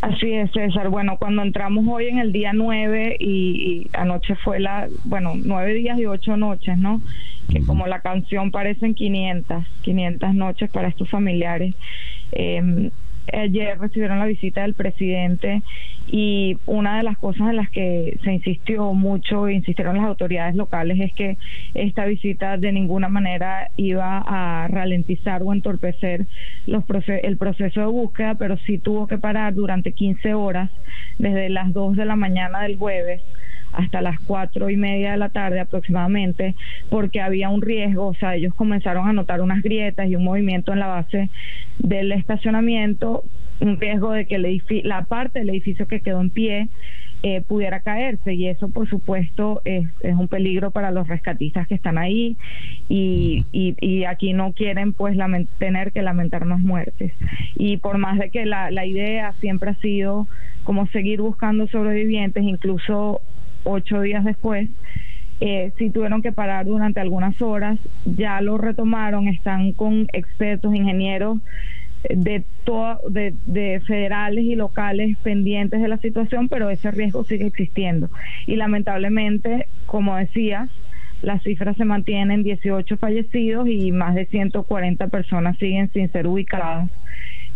Así es, César. Bueno, cuando entramos hoy en el día 9 y, anoche fue la, bueno, nueve días y ocho noches, ¿no? Que como la canción parecen 500, 500 noches para estos familiares. Eh, ayer recibieron la visita del presidente y una de las cosas en las que se insistió mucho, insistieron las autoridades locales, es que esta visita de ninguna manera iba a ralentizar o entorpecer los el proceso de búsqueda, pero sí tuvo que parar durante 15 horas, desde las 2 de la mañana del jueves hasta las cuatro y media de la tarde aproximadamente, porque había un riesgo, o sea, ellos comenzaron a notar unas grietas y un movimiento en la base del estacionamiento, un riesgo de que la parte del edificio que quedó en pie eh, pudiera caerse y eso por supuesto es, es, un peligro para los rescatistas que están ahí y, y, aquí no quieren pues tener que lamentar más muertes. Y por más de que la, la idea siempre ha sido como seguir buscando sobrevivientes incluso ocho días después eh, si tuvieron que parar durante algunas horas, ya lo retomaron, están con expertos, ingenieros de, de, de, federales y locales pendientes de la situación, pero ese riesgo sigue existiendo. Y lamentablemente, como decías, las cifras se mantienen 18 fallecidos y más de 140 personas siguen sin ser ubicadas.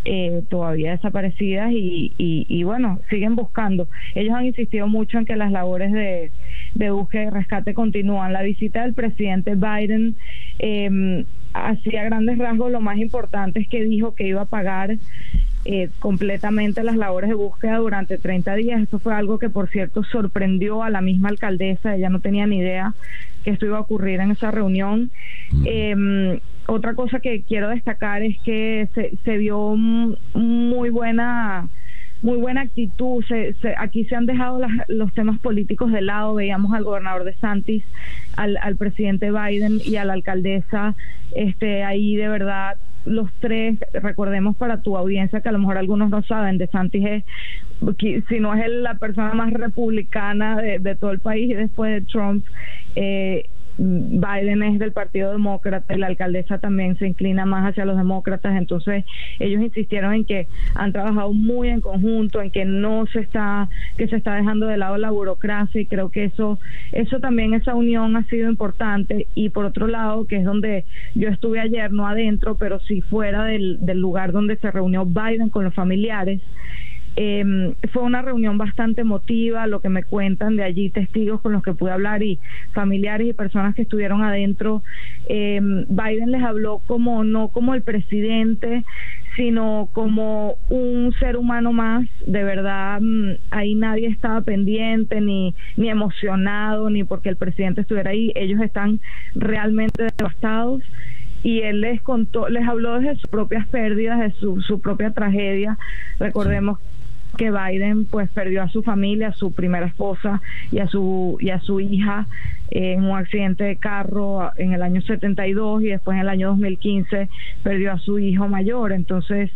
Eh, todavía desaparecidas y, y, y, bueno, siguen buscando. Ellos han insistido mucho en que las labores de, de búsqueda y rescate continúan. La visita del presidente Biden eh, hacía grandes rasgos, lo más importante es que dijo que iba a pagar eh, completamente las labores de búsqueda durante 30 días. Esto fue algo que, por cierto, sorprendió a la misma alcaldesa. Ella no tenía ni idea que esto iba a ocurrir en esa reunión. Em, otra cosa que quiero destacar es que se, se vio muy buena muy buena actitud. Se, aquí se han dejado los temas políticos de lado. Veíamos al gobernador de Santis, al, al presidente Biden y a la alcaldesa este, ahí de verdad los tres, recordemos para tu audiencia que a lo mejor algunos no saben, de Santis es, si no es la persona más republicana de, todo el país después de Trump, eh, Biden es del Partido Demócrata y la alcaldesa también se inclina más hacia los demócratas, entonces ellos insistieron en que han trabajado muy en conjunto, en que no se está que se está dejando de lado la burocracia y creo que eso eso también esa unión ha sido importante. Y por otro lado, que es donde yo estuve ayer no adentro, pero sí fuera del, del lugar donde se reunió Biden con los familiares eh, fue una reunión bastante emotiva, lo que me cuentan de allí testigos con los que pude hablar y familiares y personas que estuvieron adentro. Eh, Biden les habló como no como el presidente, sino como un ser humano más. De verdad, mm, ahí nadie estaba pendiente ni ni emocionado ni porque el presidente estuviera ahí. Ellos están realmente devastados y él les contó, les habló de sus propias pérdidas, de su, su propia tragedia. Recordemos que Biden pues perdió a su familia, a su primera esposa y a su y a su hija en un accidente de carro en el año 72 y después en el año 2015 perdió a su hijo mayor. Entonces,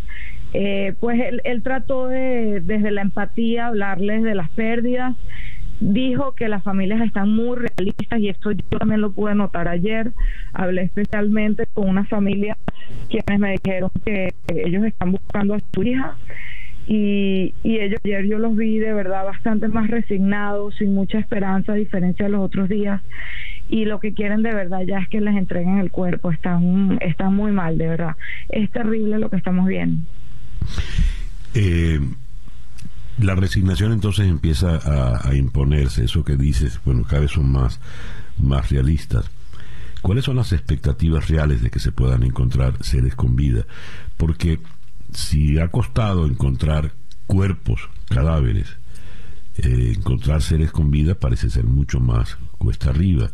eh, pues él, él trató de desde la empatía hablarles de las pérdidas dijo que las familias están muy realistas y esto yo también lo pude notar ayer. Hablé especialmente con una familia quienes me dijeron que ellos están buscando a su hija y, y ellos ayer yo los vi de verdad bastante más resignados, sin mucha esperanza a diferencia de los otros días y lo que quieren de verdad ya es que les entreguen el cuerpo, están, están muy mal de verdad, es terrible lo que estamos viendo. Eh, la resignación entonces empieza a, a, imponerse, eso que dices, bueno, cada vez son más, más realistas. ¿Cuáles son las expectativas reales de que se puedan encontrar seres con vida? Porque si ha costado encontrar cuerpos, cadáveres, eh, encontrar seres con vida parece ser mucho más cuesta arriba.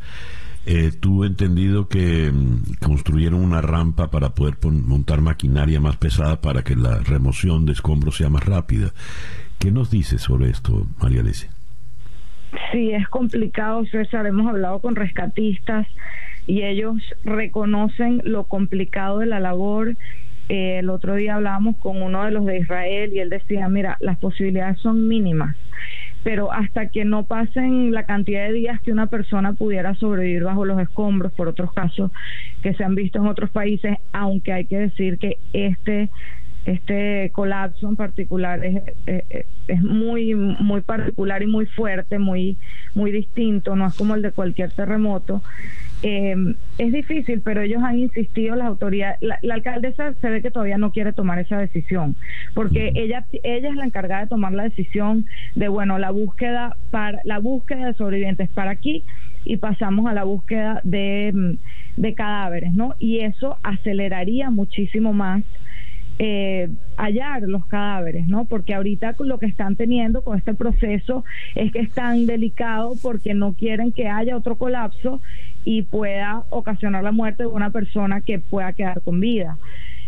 Eh, tuve entendido que mm, construyeron una rampa para poder montar maquinaria más pesada para que la remoción de escombros sea más rápida. ¿Qué nos dice sobre esto, María Alesia? Sí, es complicado, César. Hemos hablado con rescatistas y ellos reconocen lo complicado de la labor eh, el otro día hablábamos con uno de los de Israel y él decía, mira, las posibilidades son mínimas, pero hasta que no pasen la cantidad de días que una persona pudiera sobrevivir bajo los escombros, por otros casos que se han visto en otros países, aunque hay que decir que este este colapso en particular es, es, es, muy muy particular y muy fuerte, muy muy distinto, no es como el de cualquier terremoto. Eh, es difícil, pero ellos han insistido, las autoridades, la, la, alcaldesa se ve que todavía no quiere tomar esa decisión, porque ella, ella es la encargada de tomar la decisión de, bueno, la búsqueda para la búsqueda de sobrevivientes para aquí y pasamos a la búsqueda de, de cadáveres, ¿no? Y eso aceleraría muchísimo más eh, hallar los cadáveres, ¿no? Porque ahorita lo que están teniendo con este proceso es que es tan delicado porque no quieren que haya otro colapso y pueda ocasionar la muerte de una persona que pueda quedar con vida.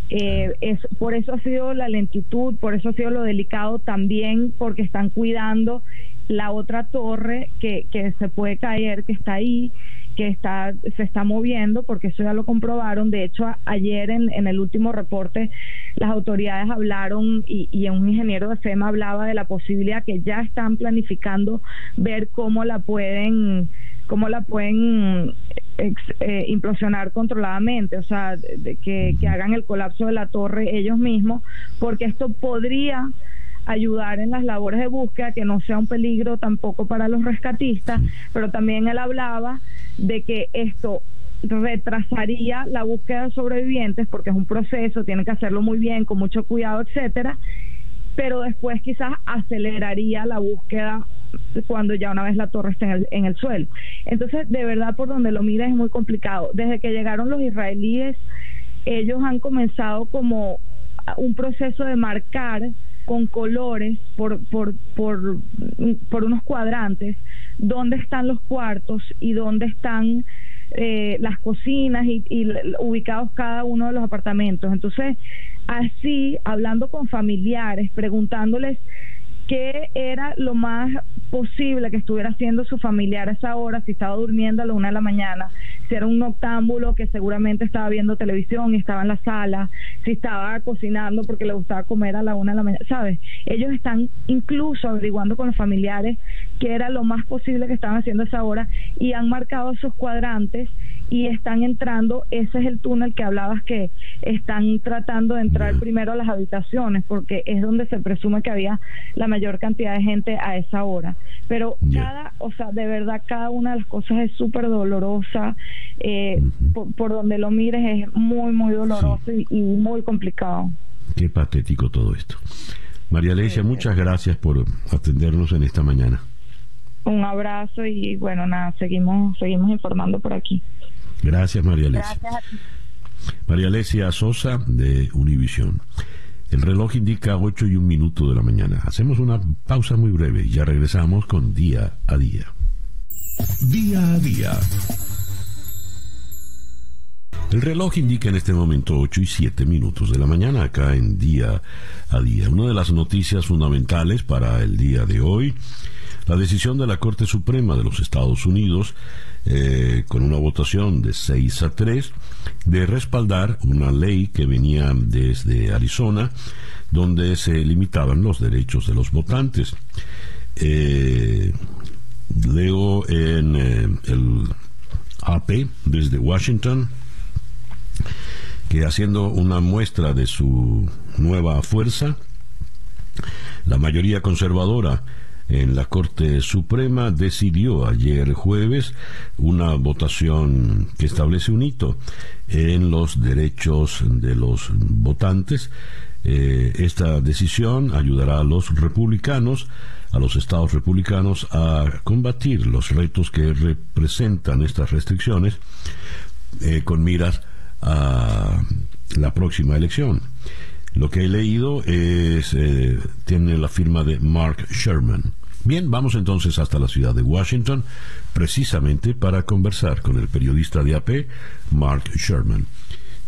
Eh, es, por eso ha sido la lentitud, por eso ha sido lo delicado también, porque están cuidando la otra torre que, que se puede caer, que está ahí, que está, se está moviendo, porque eso ya lo comprobaron. De hecho, a, ayer en, en, el último reporte, las autoridades hablaron y, y, un ingeniero de FEMA hablaba de la posibilidad que ya están planificando ver cómo la pueden cómo la pueden eh, implosionar controladamente, o sea, de que, que hagan el colapso de la torre ellos mismos, porque esto podría ayudar en las labores de búsqueda, que no sea un peligro tampoco para los rescatistas, pero también él hablaba de que esto retrasaría la búsqueda de sobrevivientes porque es un proceso, tienen que hacerlo muy bien, con mucho cuidado, etcétera, pero después quizás aceleraría la búsqueda cuando ya una vez la torre está en el, en el suelo. Entonces, de verdad, por donde lo mires es muy complicado. Desde que llegaron los israelíes, ellos han comenzado como un proceso de marcar con colores por, por, por, por unos cuadrantes dónde están los cuartos y dónde están eh, las cocinas y, y, ubicados cada uno de los apartamentos. Entonces, así, hablando con familiares, preguntándoles qué era lo más posible que estuviera haciendo su familiar a esa hora, si estaba durmiendo a la una de la mañana, si era un noctámbulo que seguramente estaba viendo televisión y estaba en la sala, si estaba cocinando porque le gustaba comer a la una de la mañana, ¿sabes? Ellos están incluso averiguando con los familiares qué era lo más posible que estaban haciendo a esa hora y han marcado esos cuadrantes y están entrando, ese es el túnel que hablabas que están tratando de entrar primero a las habitaciones porque es donde se presume que había la mayor cantidad de gente a esa hora. Pero cada, o sea, de verdad cada una de las cosas es súper dolorosa, eh, por, donde lo mires es muy, muy doloroso y, muy complicado. Qué patético todo esto. María Alesia, muchas gracias por atendernos en esta mañana. Un abrazo y bueno, nada, seguimos, seguimos informando por aquí. Gracias, María Alesia. María Alesia Sosa de Univisión. El reloj indica 8 y un minuto de la mañana. Hacemos una pausa muy breve y ya regresamos con Día a Día. Día a Día. El reloj indica en este momento 8 y 7 minutos de la mañana acá en Día a Día. Una de las noticias fundamentales para el día de hoy, la decisión de la Corte Suprema de los Estados Unidos eh, con una votación de 6 a 3, de respaldar una ley que venía desde Arizona, donde se limitaban los derechos de los votantes. Eh, leo en eh, el AP desde Washington que haciendo una muestra de su nueva fuerza, la mayoría conservadora en la Corte Suprema decidió ayer jueves una votación que establece un hito en los derechos de los votantes. Eh, esta decisión ayudará a los republicanos, a los estados republicanos, a combatir los retos que representan estas restricciones eh, con miras a la próxima elección. Lo que he leído es, eh, tiene la firma de Mark Sherman. Bien, vamos entonces hasta la ciudad de Washington, precisamente para conversar con el periodista de AP, Mark Sherman.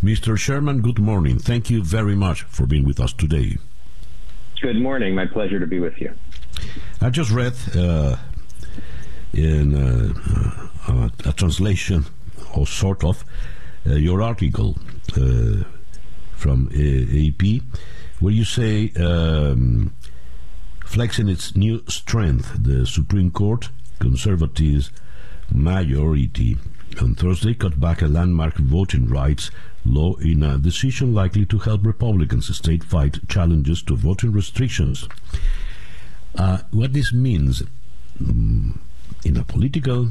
Mr. Sherman, good morning. Thank you very much for being with us today. Good morning. My pleasure to be with you. I just read uh, in uh, uh, a translation, or sort of, uh, your article uh, from AP, where you say um, flexing its new strength, the Supreme Court, conservatives majority on Thursday cut back a landmark voting rights law in a decision likely to help Republicans state fight challenges to voting restrictions. Uh, what this means um, in a political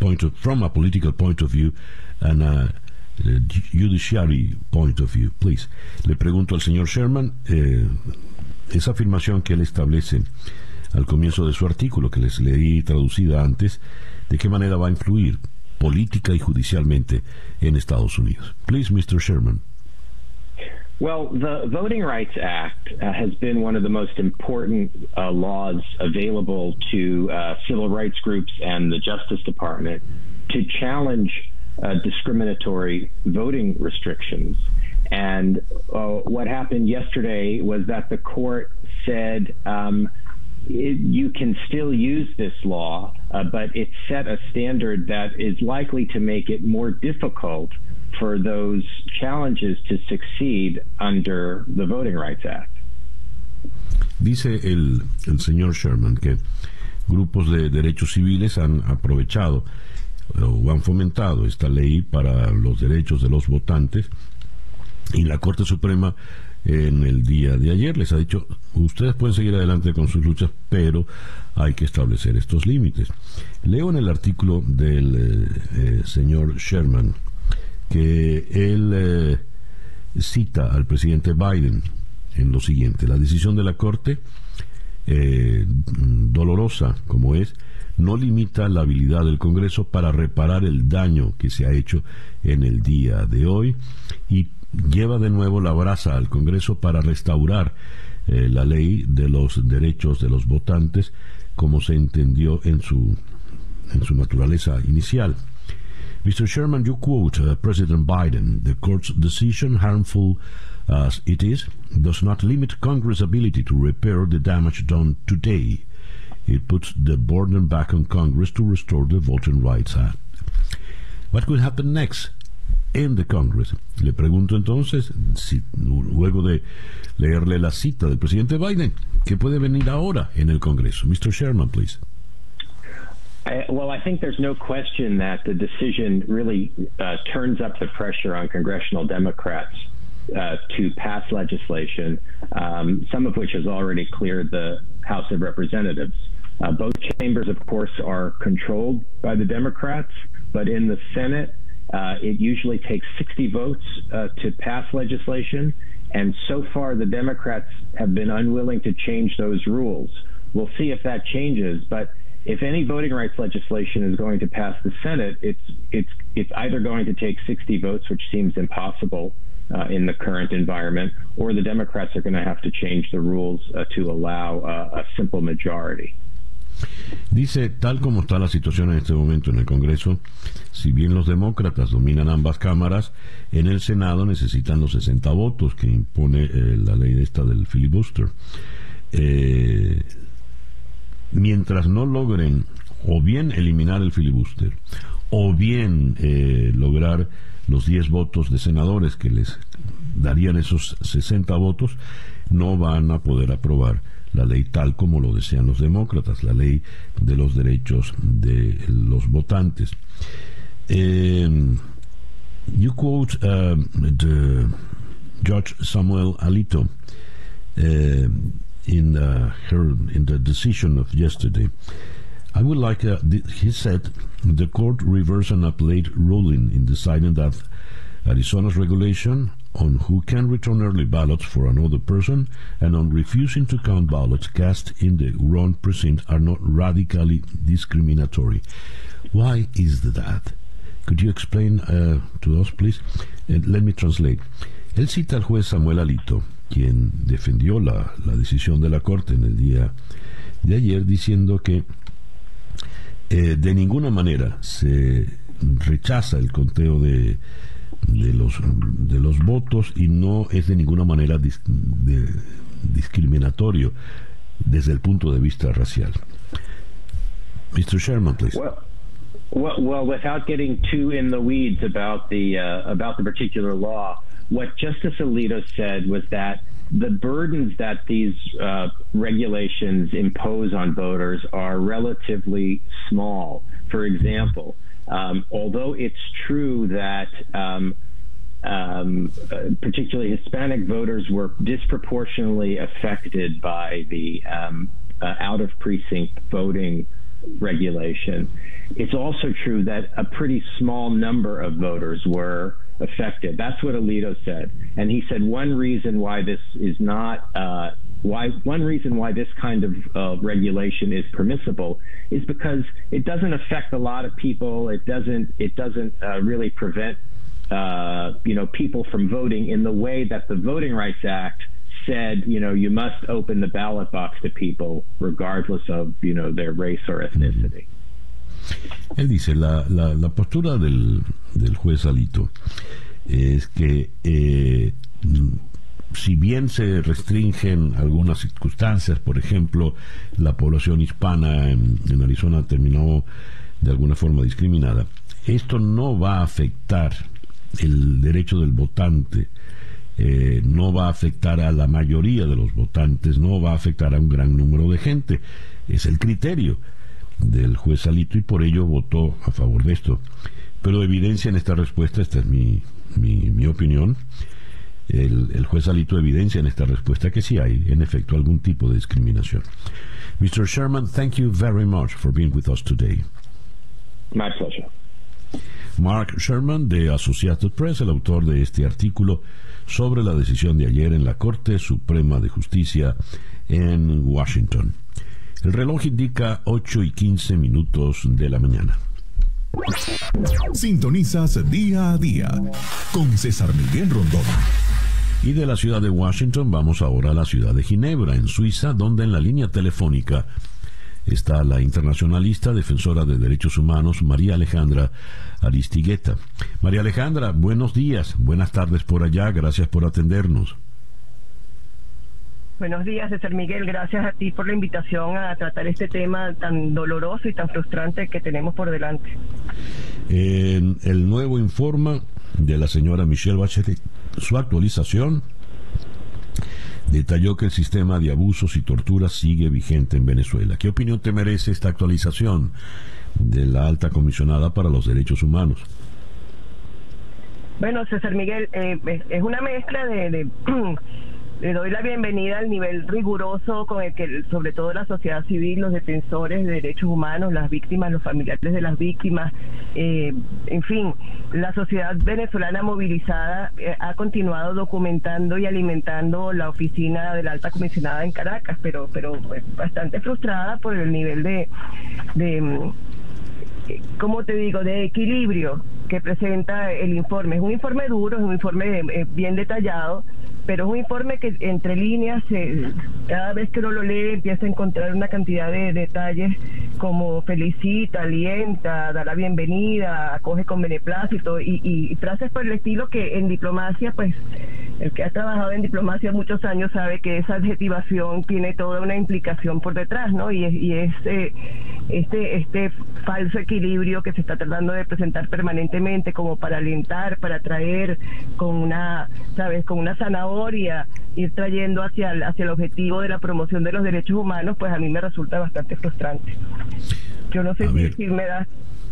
point of, from a political point of view and a judiciary point of view, please. Le pregunto al señor Sherman, eh, esa afirmación que él establece al comienzo de su artículo, que les leí traducida antes, de qué manera va a influir política y judicialmente en Estados Unidos. Please, Mr. Sherman. Well, the Voting Rights Act uh, has been one of the most important uh, laws available to uh, civil rights groups and the Justice Department to challenge uh, discriminatory voting restrictions. And uh, what happened yesterday was that the court said um, it, you can still use this law, uh, but it set a standard that is likely to make it more difficult for those challenges to succeed under the Voting Rights Act. Dice el, el señor Sherman que grupos de derechos civiles han aprovechado o han fomentado esta ley para los derechos de los votantes y la Corte Suprema en el día de ayer les ha dicho, ustedes pueden seguir adelante con sus luchas, pero hay que establecer estos límites. Leo en el artículo del eh, eh, señor Sherman que él eh, cita al presidente Biden en lo siguiente, la decisión de la Corte, dolorosa como es, no limita la habilidad del Congreso para reparar el daño que se ha hecho en el día de hoy y lleva de nuevo la brasa al Congreso para restaurar eh, la ley de los derechos de los votantes como se entendió en su, naturaleza inicial. Mr. Sherman, you quote uh, President Biden. The court's decision, harmful as it is, does not limit Congress' ability to repair the damage done today. It puts the burden back on Congress to restore the Voting Rights Act. What could happen next in the Congress? Le pregunto entonces, si, luego de leerle la cita del presidente Biden, ¿qué puede venir ahora en el Congreso? Mr. Sherman, please. I, well, I think there's no question that the decision really uh, turns up the pressure on congressional Democrats uh, to pass legislation, um, some of which has already cleared the House of Representatives. Uh, both chambers, of course, are controlled by the Democrats, but in the Senate, uh, it usually takes 60 votes uh, to pass legislation. And so far, the Democrats have been unwilling to change those rules. We'll see if that changes. But if any voting rights legislation is going to pass the Senate, it's it's it's either going to take 60 votes, which seems impossible uh, in the current environment, or the Democrats are going to have to change the rules uh, to allow uh, a simple majority. Dice, tal como está la situación en este momento en el Congreso, si bien los demócratas dominan ambas cámaras, en el Senado necesitan los 60 votos que impone eh, la ley esta del filibuster. Eh, mientras no logren o bien eliminar el filibuster o bien eh, lograr los 10 votos de senadores que les darían esos 60 votos, no van a poder aprobar la ley tal como lo desean los demócratas, la ley de los derechos de los votantes. Um, you quote uh, the Judge Samuel Alito uh, in uh, her in the decision of yesterday. I would like, uh, he said, the court reversed an appellate ruling in deciding that Arizona's regulation on who can return early ballots for another person and on refusing to count ballots cast in the wrong precinct are not radically discriminatory. Why is that? Could you explain uh, to us, please? And let me translate. Él cita al juez Samuel Alito, quien defendió la, la decisión de la Corte en el día de ayer, diciendo que eh, de ninguna manera se rechaza el conteo de de los, de los votos y no es de ninguna manera dis, de, discriminatorio desde el punto de vista racial. Mr. Sherman, please. Well, well, well, without getting too in the weeds about the uh, about the particular law, what Justice Alito said was that the burdens that these uh, regulations impose on voters are relatively small. For example, um, although it's true that um, um, particularly Hispanic voters were disproportionately affected by the um, uh, out of precinct voting regulation. It's also true that a pretty small number of voters were affected. That's what Alito said. And he said one reason why this is not uh, why one reason why this kind of uh, regulation is permissible is because it doesn't affect a lot of people. It doesn't it doesn't uh, really prevent uh, you know people from voting in the way that the Voting Rights Act said. You know you must open the ballot box to people regardless of you know their race or ethnicity. Él dice la, la, la postura del, del juez Alito es que eh, si bien se restringen algunas circunstancias, por ejemplo, la población hispana en, Arizona terminó de alguna forma discriminada, esto no va a afectar el derecho del votante, eh, no va a afectar a la mayoría de los votantes, no va a afectar a un gran número de gente. Es el criterio del juez Alito y por ello votó a favor de esto. Pero evidencia en esta respuesta, esta es mi, mi, mi opinión, el, el, juez Alito evidencia en esta respuesta que sí hay, en efecto, algún tipo de discriminación. Mr. Sherman, thank you very much for being with us today. My pleasure. Mark Sherman, de Associated Press, el autor de este artículo sobre la decisión de ayer en la Corte Suprema de Justicia en Washington. El reloj indica 8 y 15 minutos de la mañana. Sintonizas día a día con César Miguel Rondón. Y de la ciudad de Washington vamos ahora a la ciudad de Ginebra, en Suiza, donde en la línea telefónica está la internacionalista defensora de derechos humanos María Alejandra Aristigueta. María Alejandra, buenos días, buenas tardes por allá, gracias por atendernos. Buenos días, César Miguel. Gracias a ti por la invitación a tratar este tema tan doloroso y tan frustrante que tenemos por delante. el nuevo informe de la señora Michelle Bachelet, su actualización, detalló que el sistema de abusos y torturas sigue vigente en Venezuela. ¿Qué opinión te merece esta actualización de la alta comisionada para los derechos humanos? Bueno, César Miguel, eh, es una mezcla de le doy la bienvenida al nivel riguroso con el que, sobre todo la sociedad civil, los defensores de derechos humanos, las víctimas, los familiares de las víctimas, eh, en fin, la sociedad venezolana movilizada eh, ha continuado documentando y alimentando la oficina de la alta comisionada en Caracas, pero, pero pues, bastante frustrada por el nivel de, de mm, ¿cómo te digo?, de equilibrio que presenta el informe. Es un informe duro, es un informe eh, bien detallado, pero es un informe que entre líneas, cada vez que uno lo lee, empieza a encontrar una cantidad de detalles como felicita, alienta, da la bienvenida, acoge con beneplácito y, frases por el estilo que en diplomacia, pues el que ha trabajado en diplomacia muchos años sabe que esa adjetivación tiene toda una implicación por detrás, ¿no? Y es, eh, este, este falso equilibrio que se está tratando de presentar permanentemente como para alentar, para traer con una, ¿sabes?, con una zanahoria ir trayendo hacia el, hacia el objetivo de la promoción de los derechos humanos, pues a mí me resulta bastante frustrante. Yo no sé si, me das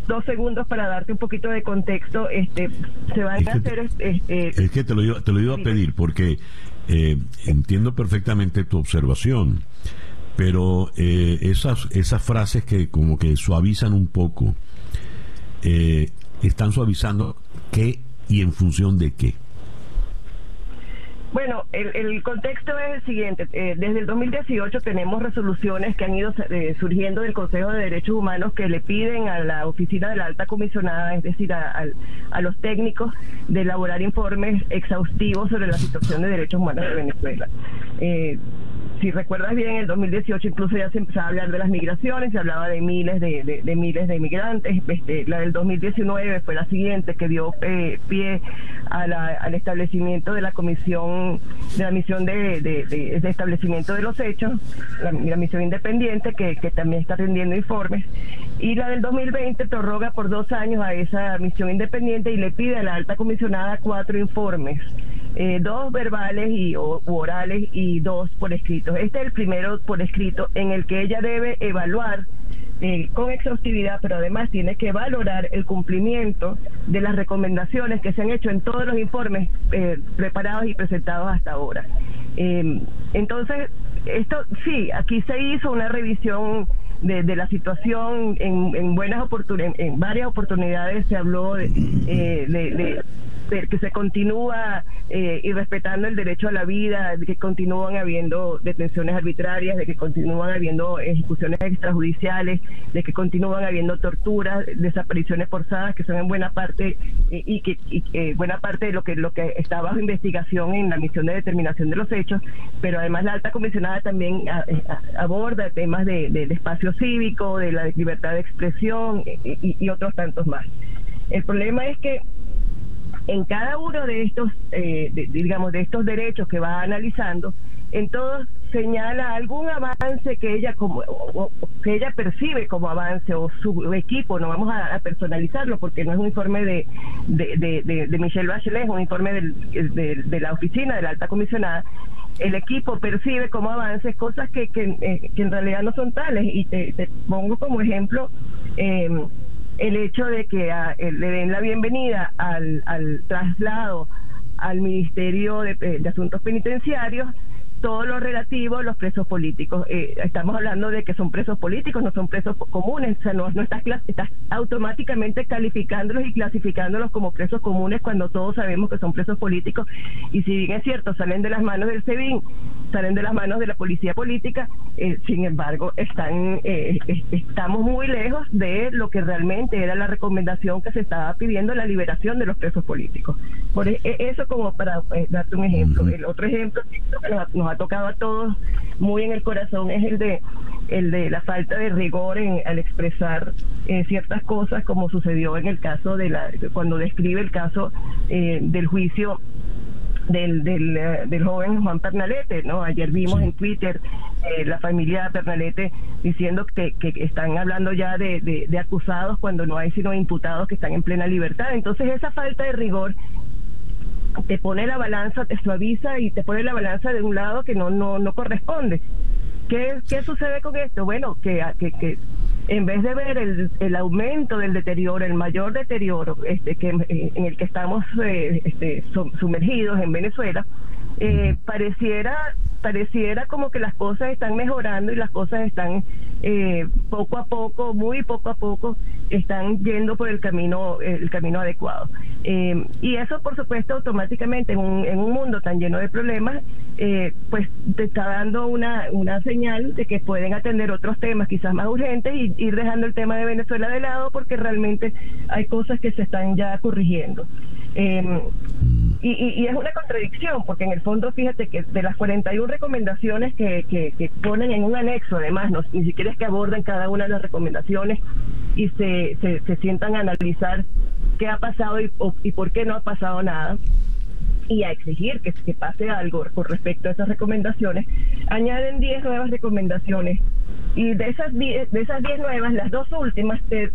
dos segundos para darte un poquito de contexto. Este, se van a hacer. Este, es que te lo iba, te lo iba a pedir porque eh, entiendo perfectamente tu observación, pero eh, esas, esas frases que como que suavizan un poco, eh, están suavizando qué y en función de qué. Bueno, el, contexto es el siguiente. Eh, desde el 2018 tenemos resoluciones que han ido eh, surgiendo del Consejo de Derechos Humanos que le piden a la oficina de la alta comisionada, es decir, a, los técnicos, de elaborar informes exhaustivos sobre la situación de derechos humanos de Venezuela. Eh, si recuerdas bien, en el 2018 incluso ya se empezaba a hablar de las migraciones, se hablaba de miles de, de, miles de inmigrantes. Este, la del 2019 fue la siguiente que dio eh, pie al establecimiento de la comisión, de la misión de, establecimiento de los hechos, la, misión independiente que, que también está rindiendo informes. Y la del 2020 prorroga por dos años a esa misión independiente y le pide a la alta comisionada cuatro informes. Eh, dos verbales y orales y dos por escrito. Este es el primero por escrito en el que ella debe evaluar eh, con exhaustividad, pero además tiene que valorar el cumplimiento de las recomendaciones que se han hecho en todos los informes eh, preparados y presentados hasta ahora. entonces, esto sí, aquí se hizo una revisión de, la situación en, en buenas oportunidades, en, varias oportunidades se habló de, de que se continúa eh, irrespetando el derecho a la vida, de que continúan habiendo detenciones arbitrarias, de que continúan habiendo ejecuciones extrajudiciales, de que continúan habiendo torturas, desapariciones forzadas, que son en buena parte eh, y que y, buena parte de lo que lo que está bajo investigación en la misión de determinación de los hechos, pero además la alta comisionada también eh, aborda temas de, espacio cívico, de la libertad de expresión y, y otros tantos más. El problema es que en cada uno de estos, eh, digamos, de estos derechos que va analizando, en todos señala algún avance que ella como que ella percibe como avance o su equipo no vamos a, personalizarlo porque no es un informe de de, de, Michelle Bachelet es un informe de, la oficina de la alta comisionada el equipo percibe como avances cosas que, que, eh, en realidad no son tales. Y te, te pongo como ejemplo eh, el hecho de que ah, eh, le den la bienvenida al, al traslado al Ministerio de, eh, Asuntos Penitenciarios todo lo relativo a los presos políticos. Eh, estamos hablando de que son presos políticos, no son presos comunes, o sea, no, no estás, estás automáticamente calificándolos y clasificándolos como presos comunes cuando todos sabemos que son presos políticos y si bien es cierto, salen de las manos del SEBIN, salen de las manos de la policía política, eh, sin embargo, están eh, estamos muy lejos de lo que realmente era la recomendación que se estaba pidiendo, la liberación de los presos políticos. Por e, e, eso como para darte un ejemplo. El otro ejemplo que nos ha tocado a todos muy en el corazón es el de el de la falta de rigor en, al expresar eh, ciertas cosas como sucedió en el caso de la cuando describe el caso eh, del juicio del, del, eh, del, joven Juan Pernalete, ¿no? Ayer vimos en Twitter la familia Pernalete diciendo que, que están hablando ya de, de, de, acusados cuando no hay sino imputados que están en plena libertad. Entonces esa falta de rigor te pone la balanza, te suaviza y te pone la balanza de un lado que no no no corresponde. ¿Qué, qué sucede con esto? Bueno, que, que, que en vez de ver el, el, aumento del deterioro, el mayor deterioro este, que, en el que estamos eh, este, sumergidos en Venezuela, eh, pareciera pareciera como que las cosas están mejorando y las cosas están eh, poco a poco, muy poco a poco, están yendo por el camino, el camino adecuado. Eh, y eso, por supuesto, automáticamente en un, en un mundo tan lleno de problemas, eh, pues te está dando una, una señal de que pueden atender otros temas quizás más urgentes y ir dejando el tema de Venezuela de lado porque realmente hay cosas que se están ya corrigiendo. Eh, y, y, es una contradicción, porque en el fondo, fíjate que de las 41 recomendaciones que, que, ponen en un anexo, además, no, ni siquiera es que aborden cada una de las recomendaciones y se, se, sientan a analizar qué ha pasado y, y por qué no ha pasado nada y a exigir que, que pase algo con respecto a esas recomendaciones, añaden 10 nuevas recomendaciones y de esas diez, de esas diez nuevas, las dos últimas te,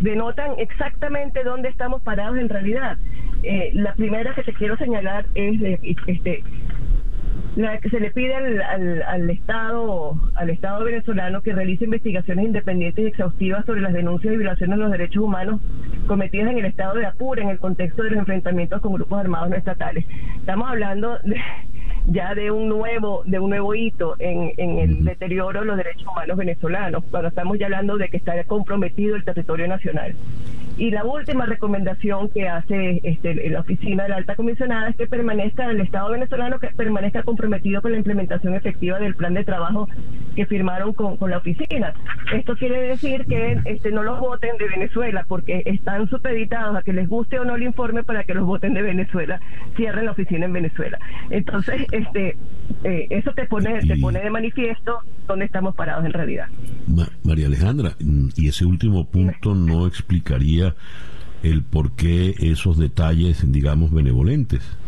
denotan exactamente dónde estamos parados en realidad. Eh, la primera que te quiero señalar es este la que se le pide al, al, Estado al Estado venezolano que realice investigaciones independientes y exhaustivas sobre las denuncias y violaciones de los derechos humanos cometidas en el Estado de Apure en el contexto de los enfrentamientos con grupos armados no estatales. Estamos hablando de, ya de un nuevo de un nuevo hito en, en el deterioro de los derechos humanos venezolanos cuando estamos ya hablando de que está comprometido el territorio nacional y la última recomendación que hace este, la oficina de la alta comisionada es que permanezca el Estado venezolano que permanezca comprometido con la implementación efectiva del plan de trabajo que firmaron con, con la oficina. Esto quiere decir que este, no los voten de Venezuela porque están supeditados a que les guste o no el informe para que los voten de Venezuela, cierren la oficina en Venezuela. Entonces, este, eh, eso te pone, te pone de manifiesto dónde estamos parados en realidad. María Alejandra, y ese último punto no explicaría el por qué esos detalles, digamos, benevolentes.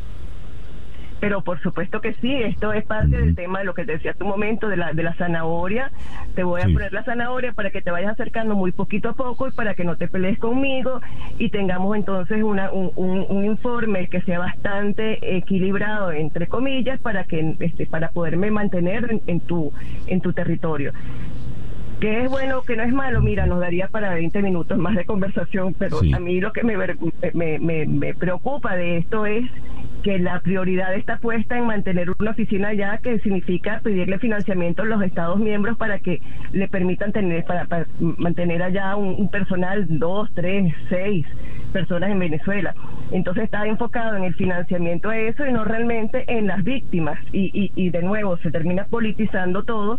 Pero por supuesto que sí, esto es parte del tema de lo que te decía hace un momento, de la, de la zanahoria. Te voy a poner la zanahoria para que te vayas acercando muy poquito a poco y para que no te pelees conmigo y tengamos entonces una, un, un, informe que sea bastante equilibrado, entre comillas, para, que, este, para poderme mantener en, tu, en tu territorio que es bueno, que no es malo, mira, nos daría para 20 minutos más de conversación, pero a mí lo que me, me, me, me, preocupa de esto es que la prioridad está puesta en mantener una oficina allá, que significa pedirle financiamiento a los Estados miembros para que le permitan tener, para, mantener allá un, personal, dos, tres, seis personas en Venezuela. Entonces está enfocado en el financiamiento de eso y no realmente en las víctimas. Y, y, y de nuevo se termina politizando todo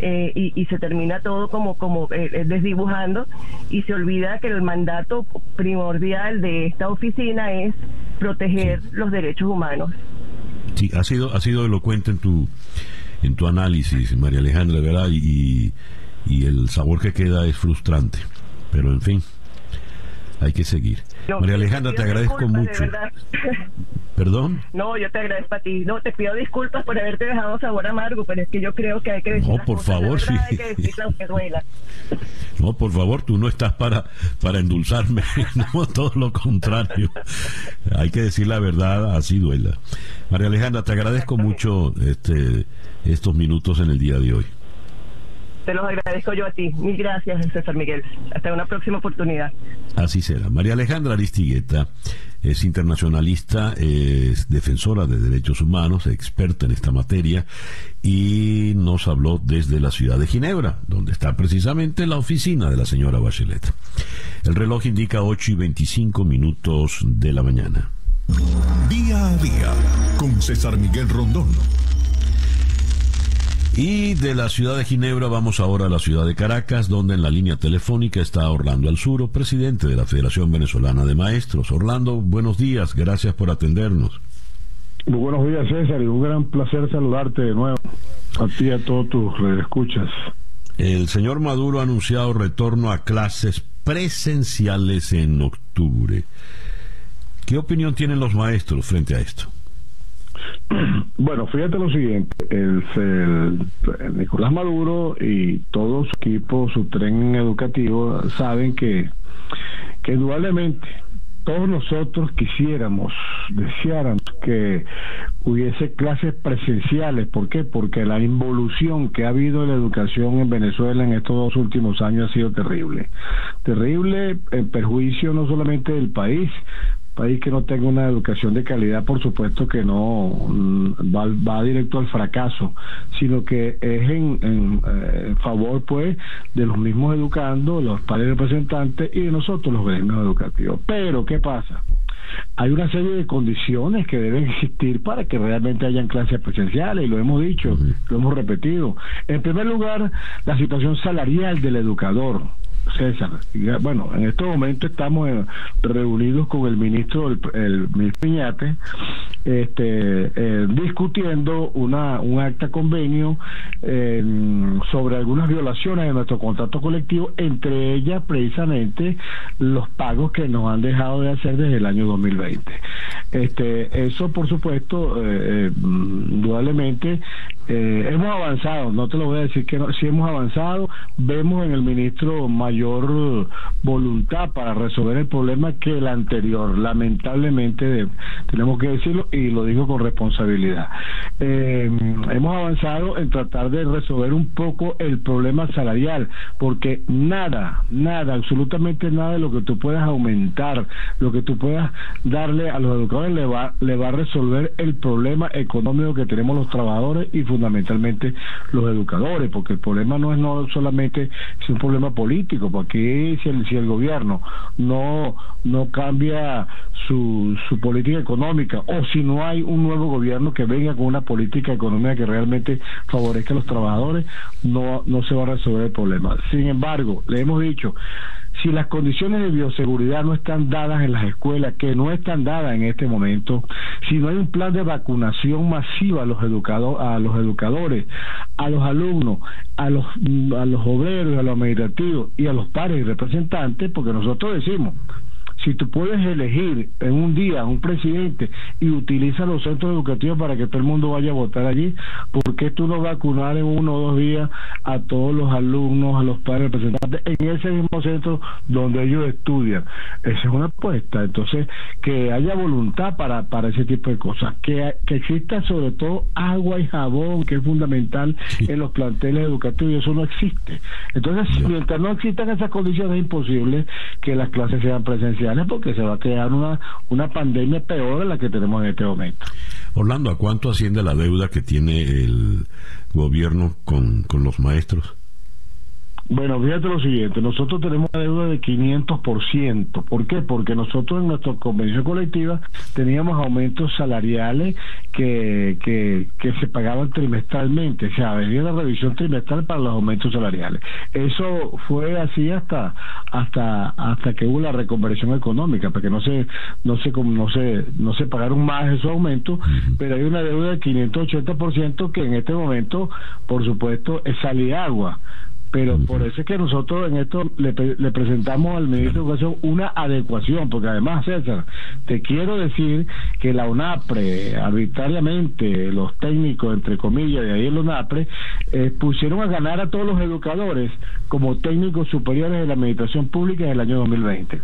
eh, y, y, se termina todo como, como eh, eh, desdibujando y se olvida que el mandato primordial de esta oficina es proteger los derechos humanos. Sí, ha sido, ha sido elocuente en tu, en tu análisis, María Alejandra, ¿verdad? Y, y el sabor que queda es frustrante. Pero en fin, hay que seguir. María Alejandra, te agradezco mucho. ¿Perdón? No, yo te agradezco a ti. No, te pido disculpas por haberte dejado sabor amargo, pero es que yo creo que hay que decir. No, por favor, sí. Hay que. No, por favor, tú no estás para, para endulzarme, no, todo lo contrario. Hay que decir la verdad, así duela. María Alejandra, te agradezco mucho este, estos minutos en el día de hoy. Te los agradezco yo a ti. Mil gracias, César Miguel. Hasta una próxima oportunidad. Así será. María Alejandra Aristigueta es internacionalista, es defensora de derechos humanos, experta en esta materia y nos habló desde la ciudad de Ginebra, donde está precisamente la oficina de la señora Bachelet. El reloj indica 8 y 25 minutos de la mañana. Día a día con César Miguel Rondón. Y de la ciudad de Ginebra vamos ahora a la ciudad de Caracas, donde en la línea telefónica está Orlando Alzuro, presidente de la Federación Venezolana de Maestros. Orlando, buenos días, gracias por atendernos. Muy buenos días, César, y un gran placer saludarte de nuevo, a ti y a todos tus escuchas. El señor Maduro ha anunciado retorno a clases presenciales en octubre. ¿Qué opinión tienen los maestros frente a esto? Bueno, fíjate lo siguiente, el, Nicolás Maduro y todo su equipo, su tren educativo, saben que, que indudablemente todos nosotros quisiéramos, deseáramos que hubiese clases presenciales. ¿Por qué? Porque la involución que ha habido en la educación en Venezuela en estos dos últimos años ha sido terrible. Terrible en perjuicio no solamente del país, país que no tenga una educación de calidad, por supuesto que no mm, va, directo al fracaso, sino que es en, eh, favor, pues, de los mismos educando, los padres representantes y de nosotros, los gremios educativos. Pero, ¿qué pasa? hay una serie de condiciones que deben existir para que realmente hayan clases presenciales, y lo hemos dicho, lo hemos repetido. En primer lugar, la situación salarial del educador. César, bueno, en este momento estamos eh, reunidos con el ministro, el, ministro Piñate, este, eh, discutiendo una, un acta convenio sobre algunas violaciones de nuestro contrato colectivo, entre ellas precisamente los pagos que nos han dejado de hacer desde el año 2020. Este, eso, por supuesto, eh, indudablemente hemos avanzado, no te lo voy a decir que no, si hemos avanzado, vemos en el ministro mayor voluntad para resolver el problema que el anterior. Lamentablemente, tenemos que decirlo y lo digo con responsabilidad. Eh, hemos avanzado en tratar de resolver un poco el problema salarial, porque nada, nada, absolutamente nada de lo que tú puedas aumentar, lo que tú puedas darle a los educadores le va, le va a resolver el problema económico que tenemos los trabajadores y fundamentalmente los educadores, porque el problema no es no solamente es un problema político, porque si el, si el gobierno no, no cambia su, su política económica o si no hay un nuevo gobierno que venga con una política económica que realmente favorezca a los trabajadores, no, no se va a resolver el problema. Sin embargo, le hemos dicho, si las condiciones de bioseguridad no están dadas en las escuelas, que no están dadas en este momento, si no hay un plan de vacunación masiva a los, educador, a los educadores, a los alumnos, a los, a los obreros, a los administrativos y a los pares y representantes, porque nosotros decimos, si tú puedes elegir en un día un presidente y utiliza los centros educativos para que todo el mundo vaya a votar allí, ¿por qué tú no vacunar en uno o dos días a todos los alumnos, a los padres representantes en ese mismo centro donde ellos estudian? Esa es una apuesta. Entonces, que haya voluntad para, para ese tipo de cosas, que, que exista sobre todo agua y jabón, que es fundamental en los planteles educativos, y eso no existe. Entonces, mientras no existan esas condiciones, es imposible que las clases sean presenciales porque se va a crear una, una pandemia peor a la que tenemos en este momento. Orlando, ¿a cuánto asciende la deuda que tiene el gobierno con, con los maestros? Bueno, fíjate lo siguiente, nosotros tenemos una deuda de 500%. ¿Por qué? Porque nosotros en nuestra convención colectiva teníamos aumentos salariales que, que, que se pagaban trimestralmente, o sea, venía la revisión trimestral para los aumentos salariales. Eso fue así hasta hasta hasta que hubo la reconversión económica, porque no se no se no se no se pagaron más esos aumentos, pero hay una deuda de 580% que en este momento, por supuesto, es sal agua pero por eso es que nosotros en esto le, presentamos al ministro de Educación una adecuación, porque además, César, te quiero decir que la UNAPRE, arbitrariamente, los técnicos, entre comillas, de ahí el UNAPRE, eh, pusieron a ganar a todos los educadores como técnicos superiores de la administración pública en el año 2020.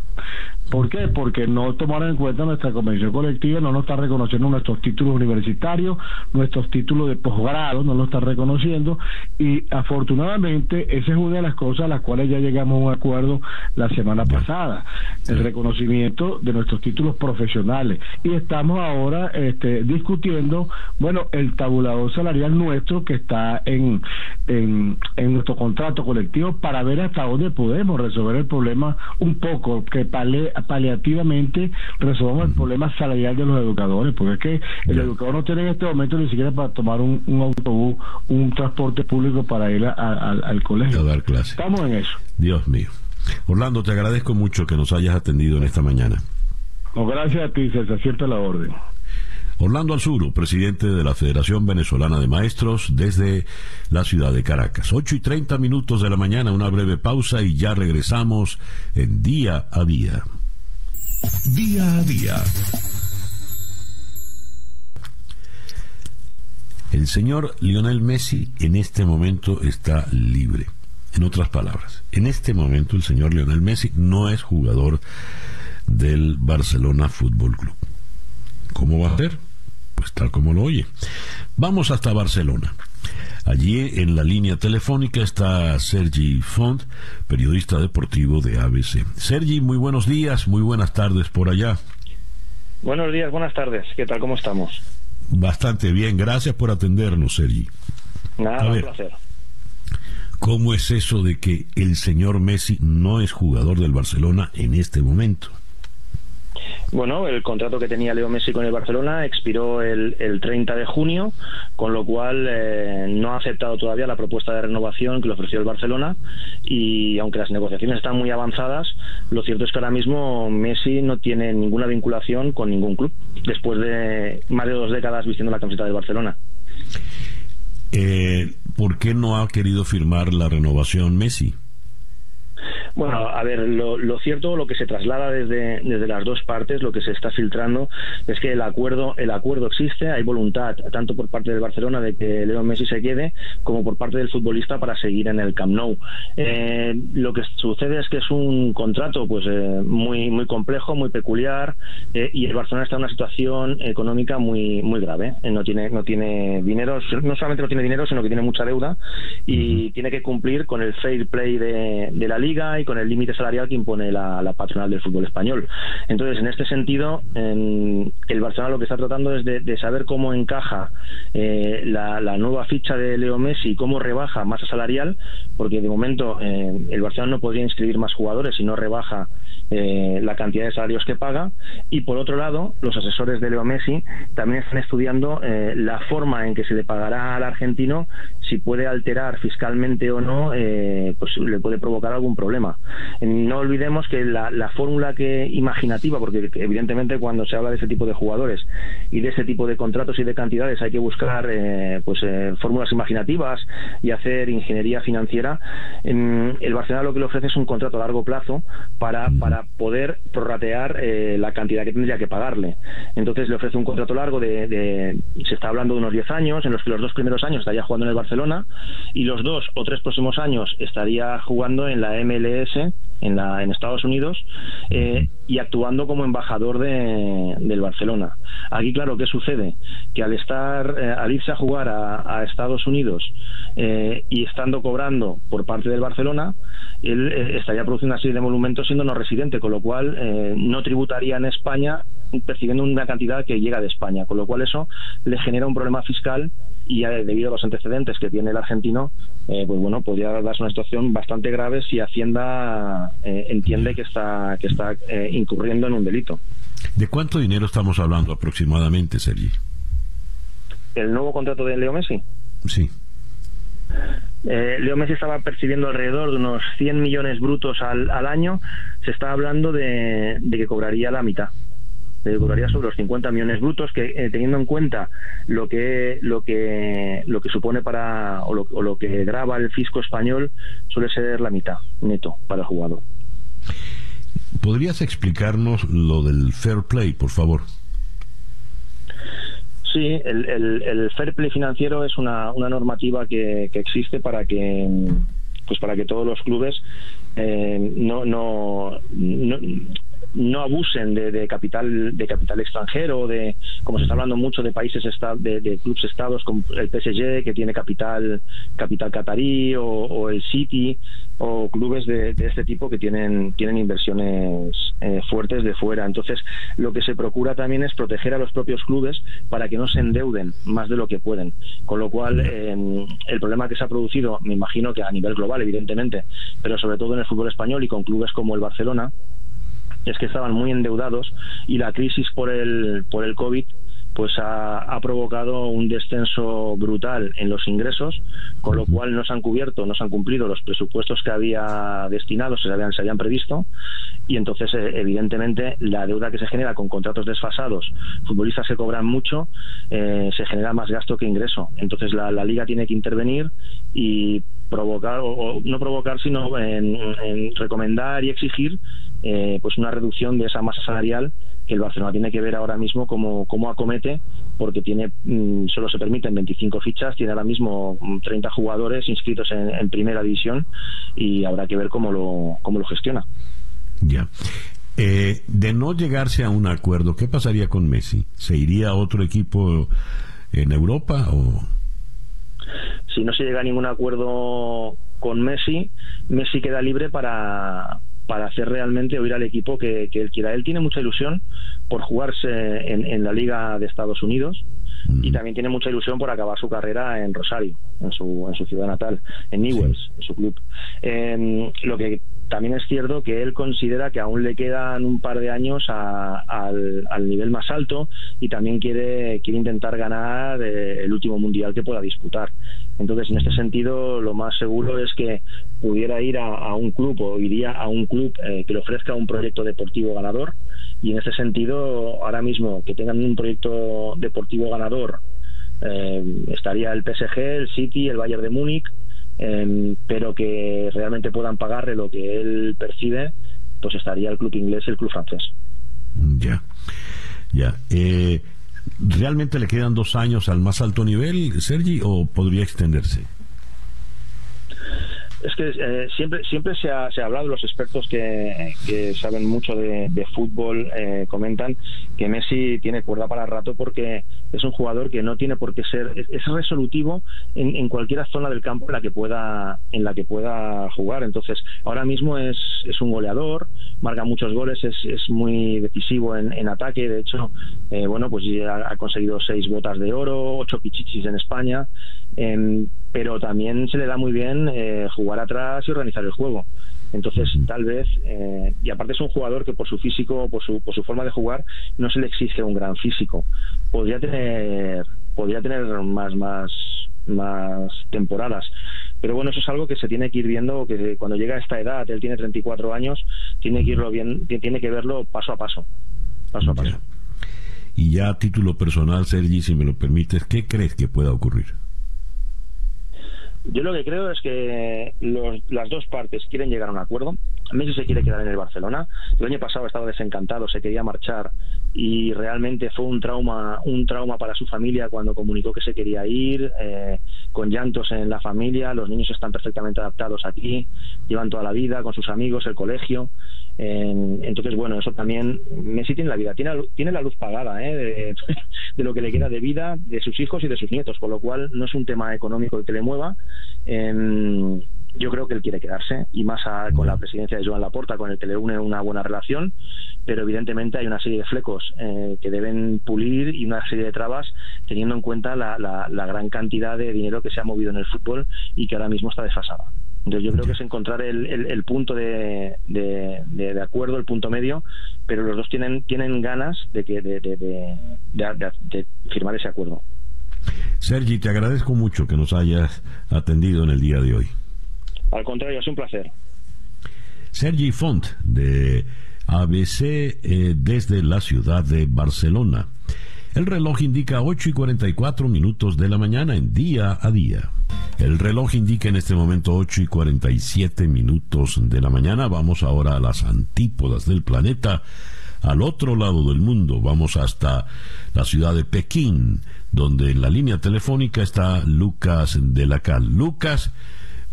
¿Por qué? Porque no tomaron en cuenta nuestra convención colectiva, no nos está reconociendo nuestros títulos universitarios, nuestros títulos de posgrado, no lo está reconociendo y afortunadamente esa es una de las cosas a las cuales ya llegamos a un acuerdo la semana pasada, el reconocimiento de nuestros títulos profesionales. Y estamos ahora este, discutiendo, bueno, el tabulador salarial nuestro que está en, en, en nuestro contrato colectivo para ver hasta dónde podemos resolver el problema un poco, que pale paliativamente resolvamos el problema salarial de los educadores, porque es que el educador no tiene en este momento ni siquiera para tomar un, autobús, un transporte público para ir al colegio. A dar clase. Estamos en eso. Dios mío. Orlando, te agradezco mucho que nos hayas atendido en esta mañana. gracias a ti, César, siempre la orden. Orlando Alzuro, presidente de la Federación Venezolana de Maestros desde la ciudad de Caracas. 8 y 30 minutos de la mañana, una breve pausa y ya regresamos en día a día. Día a día. El señor Lionel Messi en este momento está libre. En otras palabras, en este momento el señor Lionel Messi no es jugador del Barcelona Fútbol Club. ¿Cómo va a ser? Pues tal como lo oye. Vamos hasta Barcelona. Allí en la línea telefónica está Sergi Font, periodista deportivo de ABC. Sergi, muy buenos días, muy buenas tardes por allá. Buenos días, buenas tardes. ¿Qué tal? ¿Cómo estamos? Bastante bien, gracias por atendernos, Sergi. Nada, un placer. ¿Cómo es eso de que el señor Messi no es jugador del Barcelona en este momento? Bueno, el contrato que tenía Leo Messi con el Barcelona expiró el, 30 de junio, con lo cual eh, no ha aceptado todavía la propuesta de renovación que le ofreció el Barcelona y aunque las negociaciones están muy avanzadas, lo cierto es que ahora mismo Messi no tiene ninguna vinculación con ningún club después de más de dos décadas vistiendo la camiseta del Barcelona. Eh, ¿Por qué no ha querido firmar la renovación Messi? Bueno, a ver, lo, cierto, lo que se traslada desde, desde las dos partes, lo que se está filtrando, es que el acuerdo, el acuerdo existe, hay voluntad tanto por parte del Barcelona de que Leo Messi se quede, como por parte del futbolista para seguir en el Camp Nou. Eh, lo que sucede es que es un contrato pues eh, muy muy complejo, muy peculiar, eh, y el Barcelona está en una situación económica muy muy grave. no tiene no tiene dinero, no solamente no tiene dinero, sino que tiene mucha deuda y tiene que cumplir con el fair play de, de la liga y con el límite salarial que impone la, patronal del fútbol español. Entonces, en este sentido, el Barcelona lo que está tratando es de, saber cómo encaja eh, la, nueva ficha de Leo Messi, cómo rebaja masa salarial, porque de momento eh, el Barcelona no podría inscribir más jugadores si no rebaja eh, la cantidad de salarios que paga. Y por otro lado los asesores de Leo Messi también están estudiando eh, la forma en que se le pagará al argentino si puede alterar fiscalmente o no eh, pues le puede provocar algún problema. No olvidemos que la, fórmula que imaginativa porque evidentemente cuando se habla de ese tipo de jugadores y de ese tipo de contratos y de cantidades hay que buscar pues fórmulas imaginativas y hacer ingeniería financiera el Barcelona lo que le ofrece es un contrato a largo plazo para, para poder prorratear eh, la cantidad que tendría que pagarle. Entonces le ofrece un contrato largo de, se está hablando de unos 10 años, en los que los dos primeros años estaría jugando en el Barcelona y los dos o tres próximos años estaría jugando en la MLS en, la, en Estados Unidos eh, y actuando como embajador de, del Barcelona. Aquí, claro, ¿qué sucede? Que al estar, eh, al irse a jugar a, Estados Unidos eh, y estando cobrando por parte del Barcelona, él estaría produciendo una serie de monumentos siendo no residente, con lo cual no tributaría en España percibiendo una cantidad que llega de España, con lo cual eso le genera un problema fiscal y debido a los antecedentes que tiene el argentino, pues bueno, podría darse una situación bastante grave si Hacienda eh, entiende que está, que está eh, incurriendo en un delito. ¿De cuánto dinero estamos hablando aproximadamente, Sergi? ¿El nuevo contrato de Leo Messi? Sí. Eh, Leo Messi estaba percibiendo alrededor de unos 100 millones brutos al, al año. Se está hablando de, que cobraría la mitad. Cobraría sobre los 50 millones brutos, que eh, teniendo en cuenta lo que lo que lo que supone para o lo, que graba el fisco español suele ser la mitad neto para el jugador. ¿Podrías explicarnos lo del fair play, por favor? Sí, el, el, fair play financiero es una, una normativa que, que existe para que pues para que todos los clubes eh, no, no, no, no abusen de, capital de capital extranjero de como se está hablando mucho de países de, de clubes estados como el PSG que tiene capital capital catarí o, el City o clubes de, este tipo que tienen tienen inversiones eh, fuertes de fuera. Entonces lo que se procura también es proteger a los propios clubes para que no se endeuden más de lo que pueden. Con lo cual el problema que se ha producido me imagino que a nivel global evidentemente pero sobre todo en el fútbol español y con clubes como el Barcelona es que estaban muy endeudados y la crisis por el, por el COVID pues ha, provocado un descenso brutal en los ingresos, con lo cual no se han cubierto, no se han cumplido los presupuestos que había destinados, se habían, se habían previsto, y entonces, eh, evidentemente, la deuda que se genera con contratos desfasados, futbolistas que cobran mucho, eh, se genera más gasto que ingreso. Entonces, la, liga tiene que intervenir y provocar, o, no provocar, sino en, recomendar y exigir eh, pues una reducción de esa masa salarial que el Barcelona tiene que ver ahora mismo cómo, cómo acomete, porque tiene mm, solo se permiten 25 fichas, tiene ahora mismo 30 mm, jugadores inscritos en, primera división y habrá que ver cómo lo, cómo lo gestiona. Ya. Eh, de no llegarse a un acuerdo, ¿qué pasaría con Messi? ¿Se iría a otro equipo en Europa o...? Si no se llega a ningún acuerdo con Messi, Messi queda libre para, para hacer realmente oír al equipo que, él quiera. Él tiene mucha ilusión por jugarse en, la Liga de Estados Unidos mm. y también tiene mucha ilusión por acabar su carrera en Rosario, en su, en su ciudad natal, en Newells, en su club. Em, lo que también es cierto que él considera que aún le quedan un par de años al, nivel más alto y también quiere, quiere intentar ganar eh, el último mundial que pueda disputar. Entonces, en este sentido, lo más seguro es que pudiera ir a, un club o iría a un club eh, que le ofrezca un proyecto deportivo ganador. Y en este sentido, ahora mismo que tengan un proyecto deportivo ganador, eh, estaría el PSG, el City, el Bayern de Múnich, em, pero que realmente puedan pagarle lo que él percibe, pues estaría el club inglés, el club francés. Ya, ya. ¿Realmente le quedan dos años al más alto nivel, Sergi, o podría extenderse? Es que eh, siempre siempre se ha, se ha, hablado, los expertos que, que saben mucho de, fútbol eh, comentan que Messi tiene cuerda para rato porque es un jugador que no tiene por qué ser, es, resolutivo en, en, cualquier zona del campo en la que pueda en la que pueda jugar. Entonces, ahora mismo es, es un goleador, marca muchos goles, es, es muy decisivo en, en ataque. De hecho, eh, bueno, pues ha conseguido seis botas de oro, ocho pichichis en España. Pero también se le da muy bien jugar jugar atrás y organizar el juego. Entonces, tal vez, eh, y aparte es un jugador que por su físico, por su, por su forma de jugar, no se le exige un gran físico. Podría tener, podría tener más, más, más temporadas. Pero bueno, eso es algo que se tiene que ir viendo, que cuando llega a esta edad, él tiene 34 años, tiene que irlo bien, tiene que verlo paso a paso. Paso a paso. Y ya a título personal, Sergi, si me lo permites, ¿qué crees que pueda ocurrir? Yo lo que creo es que las dos partes quieren llegar a un acuerdo. Messi se quiere quedar en el Barcelona. El año pasado estaba desencantado, se quería marchar y realmente fue un trauma, un trauma para su familia cuando comunicó que se quería ir, eh, con llantos en la familia. Los niños están perfectamente adaptados aquí, llevan toda la vida con sus amigos, el colegio. entonces, bueno, eso también Messi tiene la vida, tiene, tiene la luz pagada ¿eh? de, lo que le queda de vida, de sus hijos y de sus nietos, con lo cual no es un tema económico el que le mueva. Eh, yo creo que él quiere quedarse y más con la presidencia de Joan Laporta con el que le une una buena relación pero evidentemente hay una serie de flecos eh, que deben pulir y una serie de trabas teniendo en cuenta la, la, gran cantidad de dinero que se ha movido en el fútbol y que ahora mismo está desfasada entonces yo creo que es encontrar el, punto de, de, acuerdo, el punto medio, pero los dos tienen, tienen ganas de, que, de firmar ese acuerdo. Sergi, te agradezco mucho que nos hayas atendido en el día de hoy. Al contrario, es un placer. Sergi Font de ABC eh, desde la ciudad de Barcelona. El reloj indica 8 y 44 minutos de la mañana en día a día. El reloj indica en este momento 8 y 47 minutos de la mañana. Vamos ahora a las antípodas del planeta, al otro lado del mundo. Vamos hasta la ciudad de Pekín, donde en la línea telefónica está Lucas de la Cal. Lucas,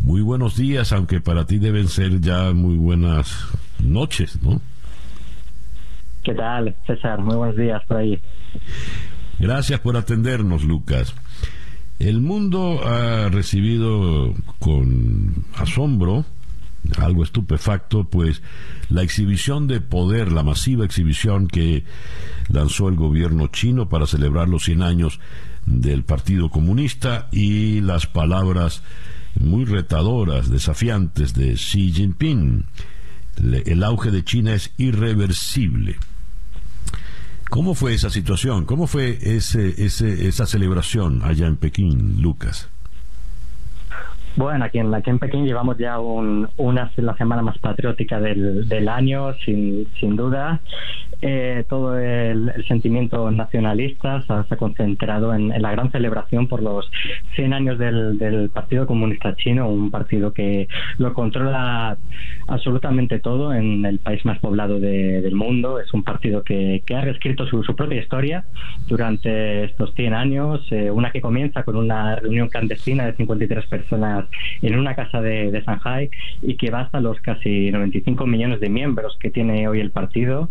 muy buenos días, aunque para ti deben ser ya muy buenas noches, ¿no? ¿Qué tal, César? Muy buenos días por ahí. Gracias por atendernos, Lucas. El mundo ha recibido con asombro, algo estupefacto, pues la exhibición de poder, la masiva exhibición que lanzó el gobierno chino para celebrar los 100 años del Partido Comunista y las palabras muy retadoras, desafiantes de Xi Jinping. El auge de China es irreversible. ¿Cómo fue esa situación? ¿Cómo fue ese, ese, esa celebración allá en Pekín, Lucas? Bueno, aquí en, aquí en Pekín llevamos ya un, una la semana más patriótica del, del año, sin, sin duda. Eh, todo el, sentimiento nacionalista se, ha concentrado en, la gran celebración por los 100 años del, del, Partido Comunista Chino, un partido que lo controla absolutamente todo en el país más poblado del mundo. Es un partido que, que ha reescrito su, su, propia historia durante estos 100 años, eh, una que comienza con una reunión clandestina de 53 personas en una casa de, de Shanghai y que va hasta los casi 95 millones de miembros que tiene hoy el partido.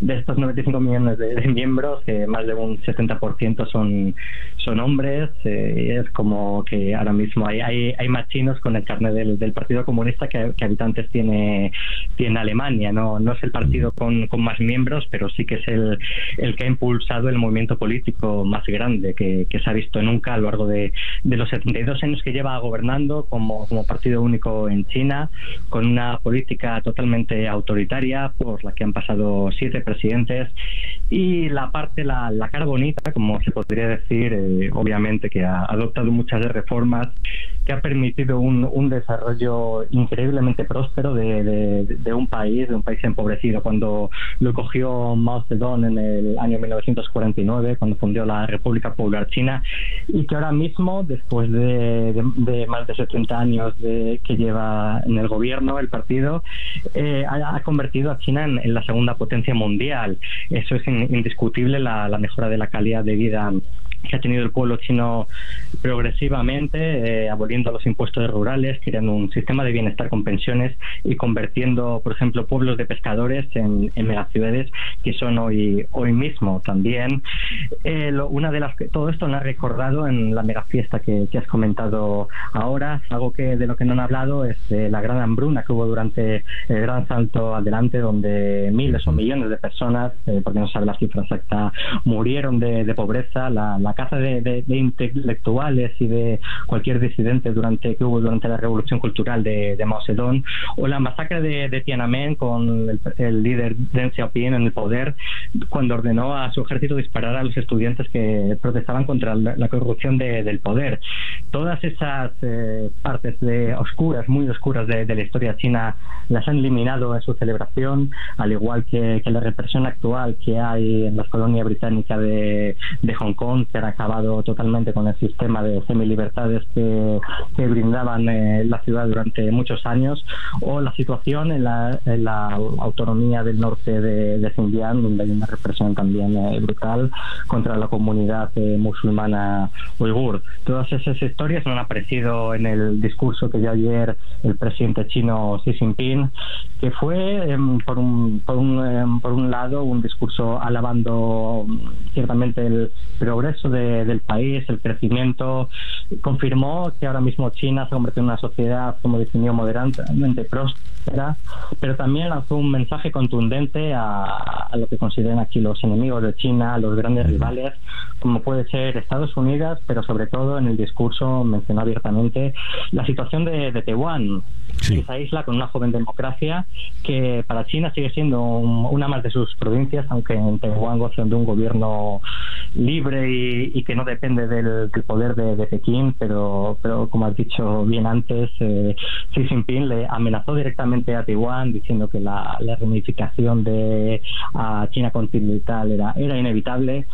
De estos 95 millones de, miembros, eh, más de un 70% son, son hombres. Eh, es como que ahora mismo hay, hay, hay más chinos con el carnet del, del Partido Comunista que, habitantes tiene, tiene Alemania. No, no es el partido con, con más miembros, pero sí que es el, el que ha impulsado el movimiento político más grande que, que se ha visto nunca a lo largo de, de los 72 años que lleva gobernando como, como partido único en China, con una política totalmente autoritaria por la que han pasado siete presidentes y la parte, la, la cara bonita, como se podría decir, eh, obviamente que ha adoptado muchas reformas que ha permitido un, un desarrollo increíblemente próspero de, de, un país, de un país empobrecido. Cuando lo cogió Mao Zedong en el año 1949, cuando fundó la República Popular China, y que ahora mismo, después de, de más de 70 años de, que lleva en el gobierno el partido, eh, ha, convertido a China en, la segunda potencia mundial. Eso es indiscutible la, la mejora de la calidad de vida que ha tenido el pueblo chino progresivamente, eh, aboliendo los impuestos rurales, creando un sistema de bienestar con pensiones y convirtiendo, por ejemplo, pueblos de pescadores en, megaciudades que son hoy hoy mismo también. Eh, una de las todo esto lo ha recordado en la megafiesta que, que has comentado ahora. Algo que de lo que no han hablado es la gran hambruna que hubo durante el gran salto adelante, donde miles o millones de personas, eh, porque no sabe la cifra exacta, murieron de, pobreza. la caza de, intelectuales y de cualquier disidente durante que hubo durante la revolución cultural de, Mao Zedong o la masacre de, Tiananmen con el, líder Deng Xiaoping en el poder cuando ordenó a su ejército disparar a los estudiantes que protestaban contra la, corrupción del poder. Todas esas eh, partes de oscuras muy oscuras de, la historia china las han eliminado en su celebración al igual que, la represión actual que hay en la colonia británica de, Hong Kong que acabado totalmente con el sistema de semilibertades que, que brindaban eh, la ciudad durante muchos años, o la situación en la, en la autonomía del norte de, de, Xinjiang, donde hay una represión también eh, brutal contra la comunidad eh, musulmana uigur. Todas esas historias han aparecido en el discurso que dio ayer el presidente chino Xi Jinping, que fue, em, por, un, por, un, em, por un lado, un discurso alabando ciertamente el progreso del país, el crecimiento. Confirmó que ahora mismo China se ha convertido en una sociedad, como definió, moderadamente próspera, pero también lanzó un mensaje contundente a, lo que consideran aquí los enemigos de China, los grandes rivales, como puede ser Estados Unidos, pero sobre todo en el discurso mencionó abiertamente la situación de, de Taiwán, esa isla con una joven democracia que para China sigue siendo una más de sus provincias, aunque en Taiwán gozan de un gobierno libre y, que no depende del, poder de, Pekín, pero, pero como has dicho bien antes, eh, Xi Jinping le amenazó directamente a Taiwán diciendo que la, la reunificación de China continental era, era inevitable.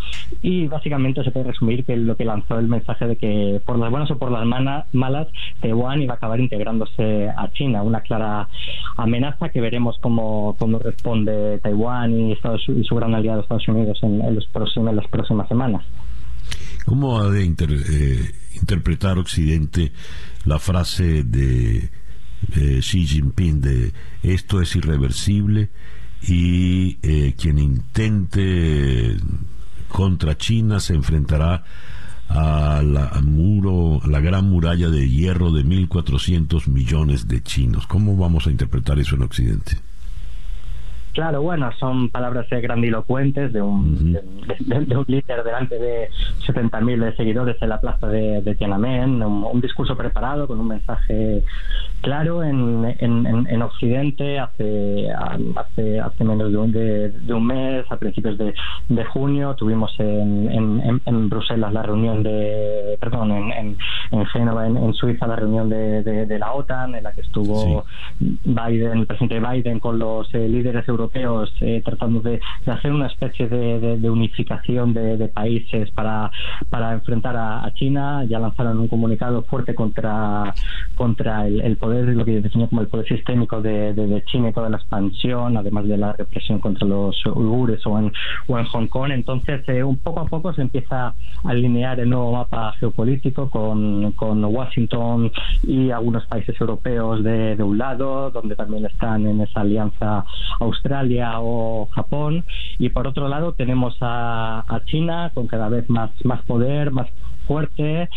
Y básicamente se puede resumir que lo que lanzó el mensaje de que por las buenas o por las malas Taiwán iba a acabar integrándose a China, una clara amenaza que veremos cómo, cómo responde Taiwán y, Estados, y su gran aliado Estados Unidos en, los próximos, las próximas semanas. ¿Cómo ha de eh, interpretar Occidente la frase de Xi Jinping de esto es irreversible y eh, quien intente contra China se enfrentará a la muro, la gran muralla de hierro de 1.400 millones de chinos. ¿Cómo vamos a interpretar eso en Occidente? Claro, bueno, son palabras grandilocuentes de un, de, un líder delante de 70.000 seguidores en la plaza de, Tiananmen, un, discurso preparado con un mensaje claro en, en, Occidente hace, hace, hace menos de un, de, un mes, a principios de, junio, tuvimos en, en, Bruselas la reunión de, perdón, en, en, Génova, en, Suiza, la reunión de, la OTAN, en la que estuvo Biden, el presidente Biden con los eh, líderes europeos europeos eh, tratando de, hacer una especie de, unificación de, países para, para enfrentar a, China. Ya lanzaron un comunicado fuerte contra, contra el, poder, lo que define como el poder sistémico de, China y toda la expansión, además de la represión contra los uigures o en, o en Hong Kong. Entonces, eh, un poco a poco se empieza a alinear el nuevo mapa geopolítico con, con Washington y algunos países europeos de, de un lado, donde también están en esa alianza austral Australia o Japón. Y por otro lado tenemos a, China con cada vez más, más poder, más fuerte,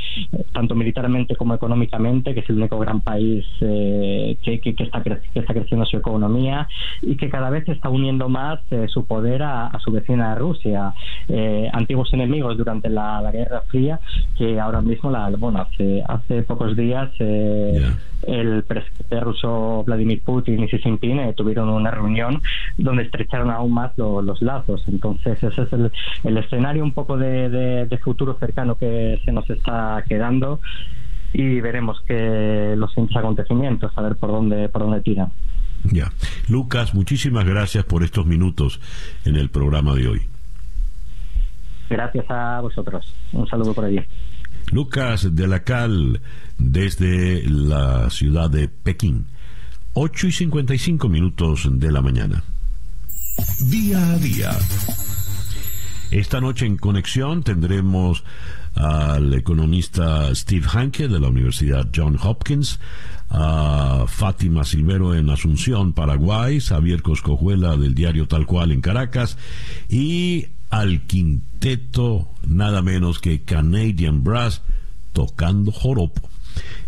tanto militarmente como económicamente, que es el único gran país eh, que, que, está que, está creciendo su economía y que cada vez está uniendo más eh, su poder a, su vecina Rusia. Eh, antiguos enemigos durante la, Guerra Fría, que ahora mismo, la, bueno, hace, hace pocos días el presidente ruso Vladimir Putin y Xi Jinping tuvieron una reunión donde estrecharon aún más los lazos. Entonces, ese es el, el escenario un poco de, de futuro cercano que se nos está quedando y veremos que los acontecimientos, a ver por dónde, por dónde tiran. Ya. Lucas, muchísimas gracias por estos minutos en el programa de hoy. Gracias a vosotros. Un saludo por allí. Lucas de la Cal, desde la ciudad de Pekín. 8 y 55 minutos de la mañana. Día a día. Esta noche en Conexión tendremos al economista Steve Hanke de la Universidad John Hopkins, a Fátima Silvero en Asunción, Paraguay, Xavier Coscojuela del diario Tal Cual en Caracas y al quinteto nada menos que Canadian Brass tocando joropo.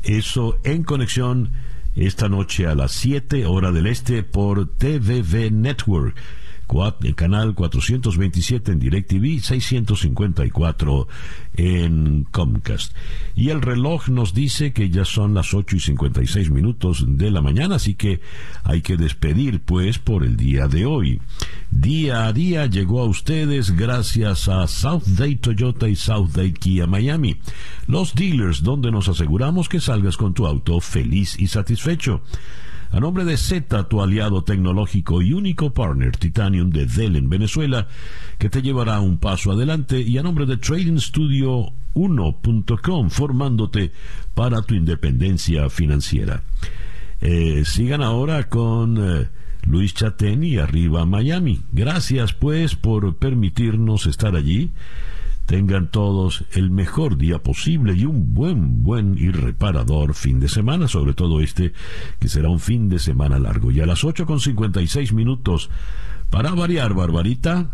Eso en conexión esta noche a las 7 hora del este por TVV Network el canal 427 en DirecTV, 654 en Comcast. Y el reloj nos dice que ya son las 8 y 56 minutos de la mañana, así que hay que despedir pues por el día de hoy. Día a día llegó a ustedes gracias a South Day Toyota y South Day Kia Miami, los dealers donde nos aseguramos que salgas con tu auto feliz y satisfecho. A nombre de Z, tu aliado tecnológico y único partner Titanium de Dell en Venezuela, que te llevará un paso adelante, y a nombre de Trading Studio 1.com, formándote para tu independencia financiera. Eh, sigan ahora con eh, Luis Chatén y Arriba Miami. Gracias pues por permitirnos estar allí tengan todos el mejor día posible y un buen, buen y reparador fin de semana, sobre todo este que será un fin de semana largo. Y a las 8 con 56 minutos, para variar, Barbarita.